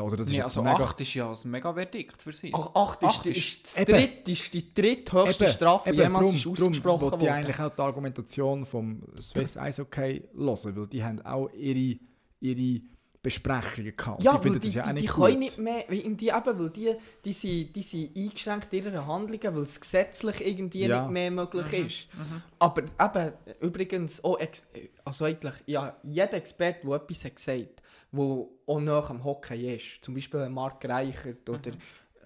oder das ist Nee, jetzt also mega... 8 ist ja ein mega Verdikt für sie. Ach, acht ist, Acht die- ist- ist, dritt, ist die dritthöchste Eben, Strafe, die eben, jemals drum- ist drum ausgesprochen wollte wurde. ich eigentlich auch die Argumentation vom Swiss Eishockey hören, weil die haben auch ihre, ihre Besprechungen gehabt. Ja, die finden die, das ja die, auch die, nicht können nicht mehr, weil die, eben, weil die, die, sind, die sind eingeschränkt in ihren Handlungen, weil es gesetzlich irgendwie Ja. nicht mehr möglich ist. Aber eben, übrigens, auch, also eigentlich, ja, jeder Experte, der etwas hat gesagt der auch nach am Hockey ist, zum Beispiel Mark Reichert oder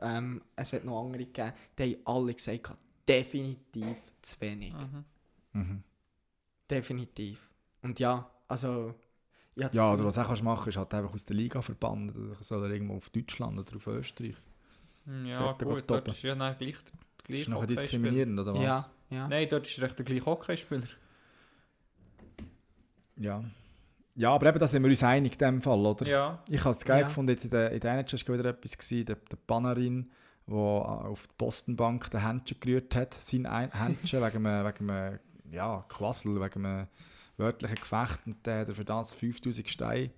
ähm, es hat noch andere gegeben, die haben alle gesagt, definitiv zu wenig. Mhm. Definitiv. Und ja, also... das Ja, Gefühl- oder was du auch kannst machen ist halt einfach aus der Liga verbannen. Oder soll er irgendwo auf Deutschland oder auf Österreich. ja, dort gut, dort toppen. ist ja dann gleich Das gleiche ist nachher diskriminierend, oder was? Ja, ja. Nein, dort ist recht der gleiche Hockeyspieler. Ja. Ja, aber eben, da sind wir uns einig in dem Fall, oder? Ja. Ich habe es geil Ja. gefunden, jetzt in der, in der NHL war wieder etwas, gewesen, der, der Bannerin, der auf die Postenbank den Händchen gerührt hat, sein Ein- Händchen wegen einem, wegen einem ja, Quassel, wegen einem wörtlichen Gefecht und der hat er für das 5000 Steine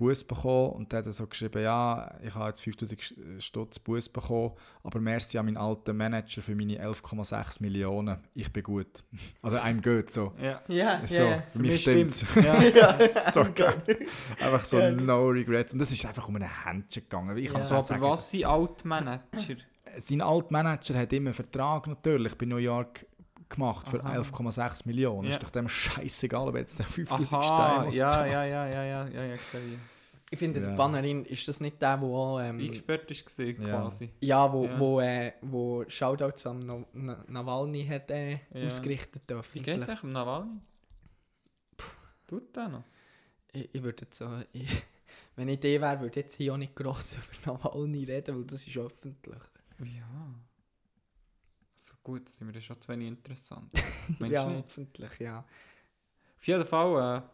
Buß bekommen und der hat so geschrieben, ja, ich habe jetzt 5000 Stutz Buß bekommen, aber merci an meinen alten Manager für meine 11,6 Millionen. Ich bin gut. Also einem geht so. Ja. Ja, So, für mich stimmt's. Ja. so geil. Einfach so no regrets. Und das ist einfach um ein Händchen gegangen. Ich kann Ja. so So, aber sagen, was sind Altmanager? sein Altmanager hat immer einen Vertrag natürlich bei New York gemacht für Aha. 11,6 Millionen. Ja. Ist doch dem scheißegal, ob jetzt der 5000 Aha, Steine muss ja, zahlen. ja, ja, ja, ja, ja, ja, gesehen. Ich finde, Ja. der Bannerin, ist das nicht der, wo auch, ähm, Eingesperrt ist gesehen, Ja. quasi. ja, wo, Ja. wo, äh, wo Shoutouts am Na Na Nawalny hat äh, Ja. ausgerichtet Wie öffentlich. geht's eigentlich um Nawalny? Tut der noch? Ich, ich würde jetzt so, ich, wenn ich der wäre, würde ich jetzt hier auch nicht gross über Nawalny reden, weil das ist öffentlich. Ja. So gut, sind wir das schon zu wenig interessant. Meinst ja, nicht? öffentlich, ja. Auf jeden Fall,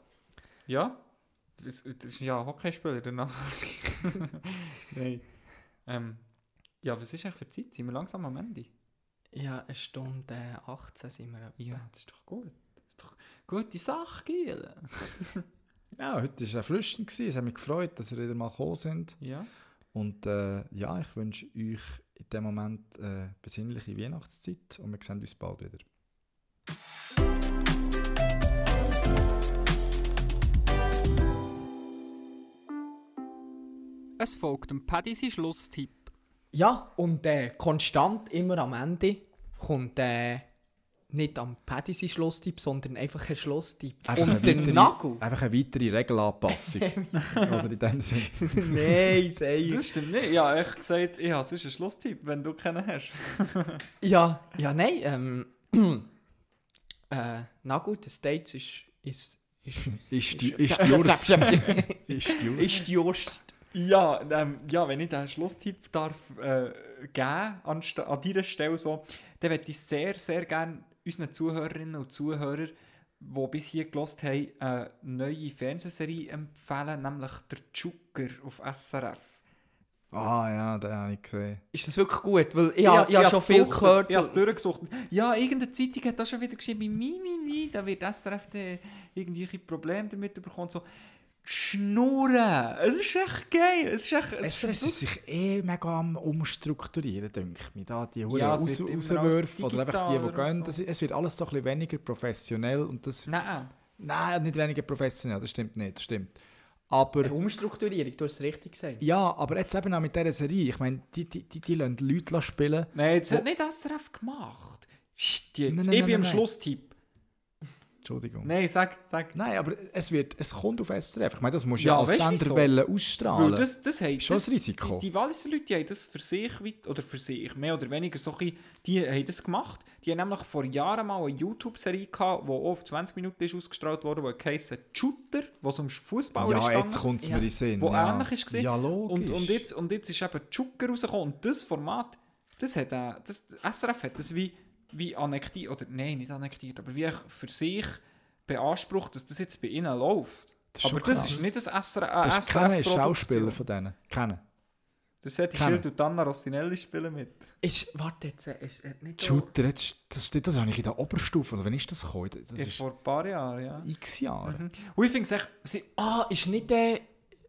äh, ja. Das, ist ja ein Hockeyspieler, der Nawalny. Nein. Ähm, ja, was ist eigentlich für Zeit? Sind wir langsam am Ende? Ja, eine Stunde äh, 18 sind wir. etwa. Ja, das ist doch gut. Das ist doch gute Sache, Giel. Ja, heute war es erfrischend. Es hat mich gefreut, dass ihr wieder mal gekommen sind. Ja. Und äh, ja, ich wünsche euch in dem Moment äh, besinnliche Weihnachtszeit und wir sehen uns bald wieder. Es folgt dem Paddy sein Schlusstipp. Ja, und äh, konstant immer am Ende kommt äh, nicht am Paddy sein Schlusstipp, sondern einfach ein Schlusstipp. Einfach und weitere- Nagel. Einfach eine weitere Regelanpassung. Oder in dem Sinn. Nein, sei Das stimmt nicht. Ja, ich gesagt, ich habe sonst einen Schlusstipp, wenn du keinen hast. Ja, ja, nein. Ähm, äh, Nagel, der States ist. ist, ist Ist die, ist die Urs. ist die Urs. ist die Just. Ja, ähm, ja, wenn ich den Schlusstipp darf äh, geben anst- an dieser Stelle so, dann möchte ich sehr, sehr gerne unseren Zuhörerinnen und Zuhörern, die bis hier gelost haben, eine neue Fernsehserie empfehlen, nämlich der Zucker auf SRF. Ah ja, den habe ich gesehen. Ist das wirklich gut? Weil ich, Ich habe has- ich habe ich schon viel gesucht, gehört. Ich habe es durchgesucht. Ja, irgendeine Zeitung hat das schon wieder geschrieben, mi, mi, mi, da wird SRF irgendwelche Probleme damit bekommen. So, Schnurren! Es ist echt geil! Es ist echt... Es SRS ist sich eh mega am Umstrukturieren, denke ich. mir. Da die Ja, immer Rauswürfe oder einfach die, die gehen. Das, es wird alles so ein bisschen weniger professionell und das... Nein. Nein, nicht weniger professionell, das stimmt nicht, das stimmt. Aber... Eine Umstrukturierung, du hast es richtig gesagt. Ja, aber jetzt eben auch mit dieser Serie, ich meine, die, die, die, die lassen Leute spielen. Nein, Wo- hat nicht SRF gemacht. Psst, jetzt. Nein, nein, ich nein, bin am. Schlusstipp. Entschuldigung. Nein, sag, sag. Nein, aber es, wird, es kommt auf SRF. Ich meine, das musst du Ja, ja, als weißt du Sender wieso? wollen Weil ausstrahlen. das, das haben, Schon das, Risiko. Die, die Walliser Leute die haben das für sich, oder für sich, mehr oder weniger so ein die haben das gemacht. Die haben nämlich vor Jahren mal eine YouTube-Serie gehabt, die auf 20 Minuten ist ausgestrahlt wurde, die heisst Shooter, wo es um Fußball ist. ja, jetzt kommt es Ja. mir in Sinn. Wo ja. ähnlich ist. Ja, logisch. Und, und, jetzt, und jetzt ist eben Zucker rausgekommen. Und das Format, das hat äh, das, SRF hat das wie, wie annektiert, oder nein, nicht annektiert, aber wie für sich beansprucht, dass das jetzt bei ihnen läuft. Das ist aber das krass. ist nicht das SRF. Das ist kein Schauspieler Schauspieler von denen. Kennen. Das hat. Schild und Anna Rossinelli spielen mit. Ist, warte jetzt, äh, ist, äh, nicht Shooter, jetzt, das, das, das habe ich in der Oberstufe. Oder wann ist das gekommen? Das ist vor ein paar Jahren, ja. x Jahre. Mhm. Und ich finde es echt, Ah, ist nicht der.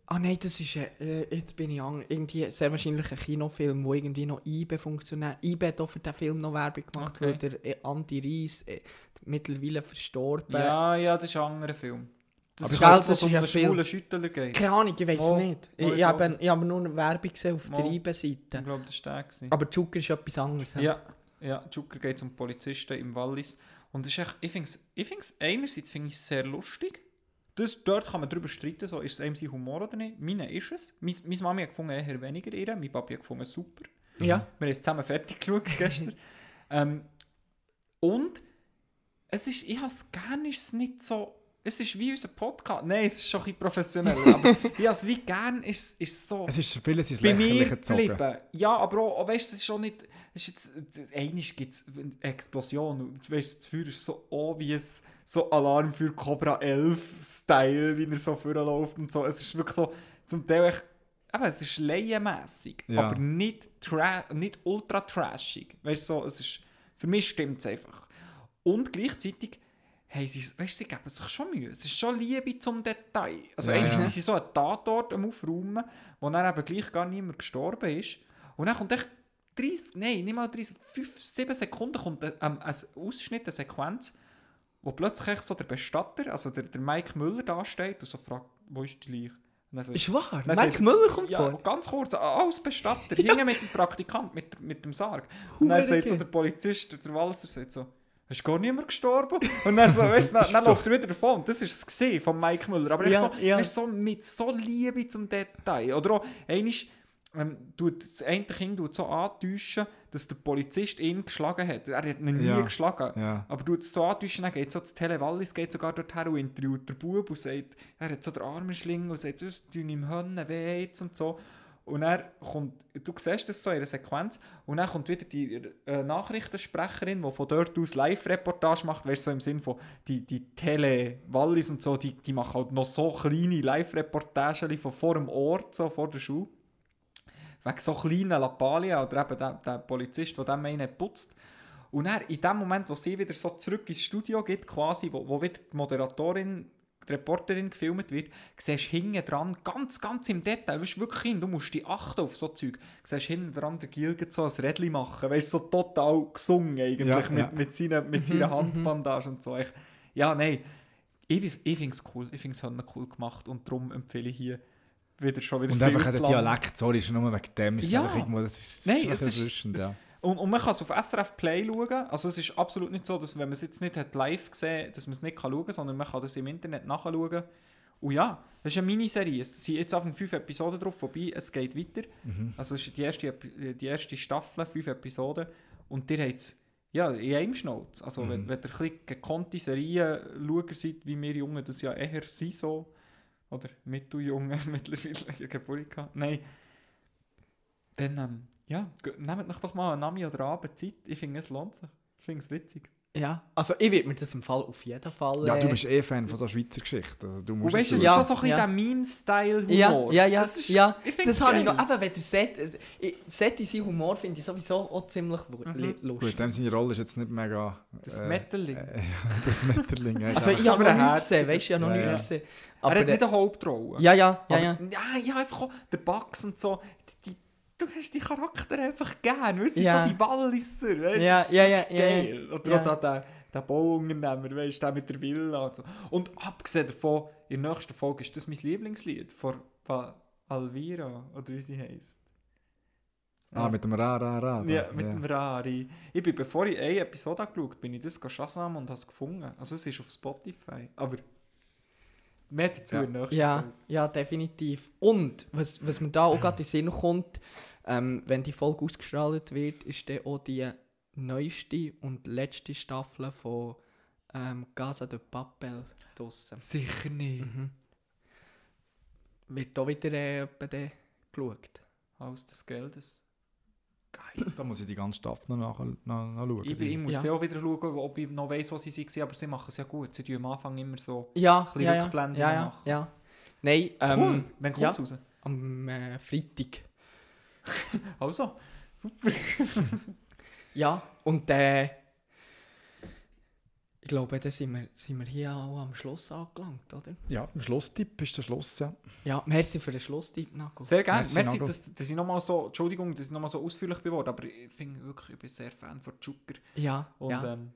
Ah nein, das ist. Äh, jetzt bin ich an. Irgendwie sehr wahrscheinlich ein Kinofilm, wo irgendwie noch IBE funktioniert. IBE hat auch für den Film noch Werbung gemacht, Okay. weil der äh, Anti Reis äh, mittlerweile verstorben. ja, ja, das ist ein anderer Film. Das Aber ist halt, das ist Film. schwulen Schüttler geht. Keine Ahnung, ich weiß es Mal, nicht. Ich, ich habe ich habe nur eine Werbung gesehen auf der Mal. IBE-Seite. Ich glaube, das war der. Aber Zucker ist etwas anderes. Ja, ja, Zucker geht um Polizisten im Wallis. Und das ist echt, ich finde es einerseits es sehr lustig. Das, dort kann man darüber streiten, so, ist es einem sein Humor oder nicht. Meine ist es. Meine, meine Mami hat gefunden, eher weniger ihr. Mein Papi hat gefunden, super. ja. Wir haben es zusammen fertig geschaut gestern. ähm, und es ist, ich habe es gerne, nicht so, es ist wie unser Podcast. Nein, es ist schon ein bisschen professionell, aber ich habe es wie gerne, ist, ist so Es ist vieles ins Lächerliche gezogen. Ja, aber auch, auch weißt du, es ist schon nicht. Es ist jetzt, einmal gibt es eine Explosion und weißt, das Feuer ist so obvious, so Alarm für Cobra 11-Style, wie er so vorläuft und so. Es ist wirklich so, zum Teil echt, eben, es ist laienmässig, Ja. aber nicht, nicht ultra trashig. Weißt du, so, es ist, für mich stimmt es einfach. Und gleichzeitig haben sie, weißt, du, sie geben sich schon Mühe. Es ist schon Liebe zum Detail. Also Ja, eigentlich ja. sind sie so einen Tatort am Aufräumen, wo dann eben gleich gar niemand gestorben ist. Und dann kommt echt 30, nein, nicht mal 30, 5, 7 Sekunden kommt ein, ein Ausschnitt, eine Sequenz, wo plötzlich so der Bestatter, also der, der Mike Müller da steht und so fragt, wo ist die Leiche? Dann Ist wahr? dann Mike sagt- Müller kommt ja, vor. ganz kurz, als Bestatter, hinten mit dem Praktikant, mit, mit dem Sarg. Und dann sagt so der Polizist, der Walser, sagt so, ist gar niemand gestorben. Und dann, so, weißt, du, dann, dann läuft er wieder davon. Das war es gewesen von Mike Müller. Aber Ja, so, ja. so mit so Liebe zum Detail. Oder auch, einmal, ähm, tut das eine Kind tut so antäuschen, dass der Polizist ihn geschlagen hat. Er hat ihn nie Ja. geschlagen. Ja. Aber du so antäuschen, dann geht so das Telewallis geht sogar dorthin und interviewt der Bub und sagt, er hat so den Arm in Schlingen und sagt, sonst tun ihm Hände weh jetzt und so. Und er kommt, du siehst das so in einer Sequenz, und dann kommt wieder die äh, Nachrichtensprecherin, die von dort aus Live-Reportage macht, weißt du, so im Sinn von, die, die Tele-Wallis und so, die, die machen halt noch so kleine Live-Reportagen von vor dem Ort, so vor der Schule. Wegen so kleinen Lappalia oder eben der, der Polizist, der dem einen putzt. Und dann, in dem Moment, wo sie wieder so zurück ins Studio geht, quasi, wo, wo wieder die Moderatorin, die Reporterin gefilmt wird, siehst du hinten dran, ganz, ganz im Detail, weißt du, wirklich hin, du musst dich achten auf so Zeug, siehst hinten dran der Gilgert so ein Rädchen machen, weißt du, so total gesungen eigentlich, Ja, mit, ja. mit, seiner, mit seiner Handbandage und so. Ich, ja, nein, ich, ich finde es cool, ich finde es cool gemacht und darum empfehle ich hier wieder schon wieder Und einfach der. Dialekt, sorry, ist nur wegen dem, ist Ja. einfach irgendwo, das ist, das Nein, ist es ist- ja. Und, und man kann es auf SRF Play schauen. Also es ist absolut nicht so, dass wenn man es jetzt nicht hat live gesehen dass man es nicht kann schauen kann, sondern man kann das im Internet nachschauen. Und ja, das ist eine Miniserie. Es sind jetzt auf fünf Episoden drauf, wobei es geht weiter. Also es ist die erste, die erste Staffel, fünf Episoden. Und ihr habt es ja, in einem Schnauz. Also wenn, wenn ihr ein bisschen gekonnte Serienschauer seid, wie wir Jungen das ja eher sind so, oder Mitteljungen mittlerweile, ich Geburt gehabt. Nein, dann ähm, ja, nehmt euch doch mal eine Nami oder Abend Zeit. Ich finde, es lohnt sich. Ich finde es witzig. Ja, also ich würde mir das im Fall auf jeden Fall... Ja, du äh, bist eh Fan von so Schweizer Geschichten. Also, du Und musst weißt du, es Ja, ist schon so ein bisschen ja. der Ja, Meme-Style-Humor. ja, ja, Das ist, ja. Das habe ich noch, eben, wenn der Set, ich- Set in seinem Humor finde ich sowieso auch ziemlich Mhm. lustig. Gut, dem seine Rolle ist jetzt nicht mega... Das äh, Metalling. Äh, ja, das Metterling. ja, Also ja. ich habe noch nichts gesehen, weißt du, ich habe noch Ja, ja. Gesehen. er hat nicht eine Hauptrolle. Ja, ja, ja, Aber, ja. ja, ja, einfach auch der Bugs und so. Die, die, du hast die Charakter einfach gern. Weißt du, Ja. so die Walliser. Weißt, Ja, ja, ja, ja, ja. geil. Oder Ja. auch der, der, Bauunternehmer, weißt du, der mit der Villa und so. Und abgesehen davon, in der nächsten Folge ist das mein Lieblingslied von Alvira, oder wie sie heisst. Ah, mit dem Ra, Ra, Ra. da. Ja, mit dem Rari. Ich bin, bevor ich eine Episode angeschaut habe, bin ich das Shazam und habe es gefunden. Also es ist auf Spotify. Aber mehr dazu Ja. in der Ja, Folge. ja, definitiv. Und was, was mir da auch gerade in den Sinn kommt, ähm, wenn die Folge ausgestrahlt wird, ist dann auch die neueste und letzte Staffel von ähm, Casa de Papel draussen. Sicher nicht. Mhm. Wird da wieder äh, etwa dann geschaut. Haus des Geldes. Da muss ich die ganze Staffel noch nach, nach, nachschauen. Ich, bin, ich muss Ja. auch wieder schauen, ob ich noch weiss, wo sie waren, aber sie machen es ja gut. Sie tun am Anfang immer so. Ja, bisschen ja, ja, Rückblenden ja, ja, machen. ja. Nein, ähm, Cool, dann kommt ja. es raus. am äh, Freitag. Also, super. Ja, und äh, ich glaube, dann sind wir, sind wir hier auch am Schluss angelangt, oder? Ja, im Schlusstipp ist der Schluss, ja. Ja, merci für den Schlusstipp, Naco. Sehr gerne. Merci, Merci, Nago. dass, dass ich nochmal so, Entschuldigung, dass ich nochmal so ausführlich geworden aber ich finde wirklich, ich bin sehr Fan von Zucker. Ja, Und ja, ähm,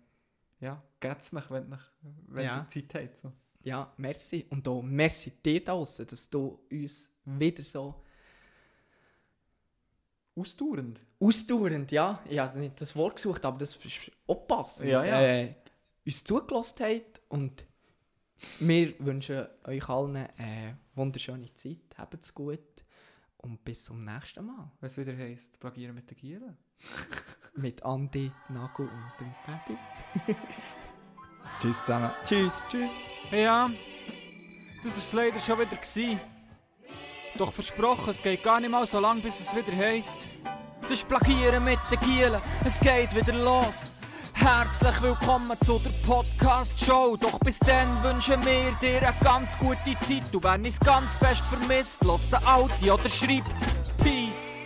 ja, geht's nicht, wenn, nicht, wenn Ja. Zeit habt. So. ja, merci. Und auch merci dir da draussen, dass du uns wieder so Ausdauernd. ausdauernd, ja, ich habe nicht das Wort gesucht, aber das ist auch passend, Ja, ja. Äh, uns zugelassen habt und wir wünschen euch allen eine wunderschöne Zeit, habt es gut und bis zum nächsten Mal Was wieder heisst, plagieren mit den Gielen. mit Andi, Nago und dem Papi. Tschüss zusammen. Tschüss. Tschüss. Ja, das war es leider schon wieder. Gewesen. Doch versprochen, es geht gar nicht mal so lang, bis es wieder heisst. Das ist Plagieren mit den Gielen, es geht wieder los. Herzlich willkommen zu der Podcast-Show. Doch bis dann wünschen wir dir eine ganz gute Zeit. Du wenn es ganz fest vermisst, los den Audi oder schreibt Peace.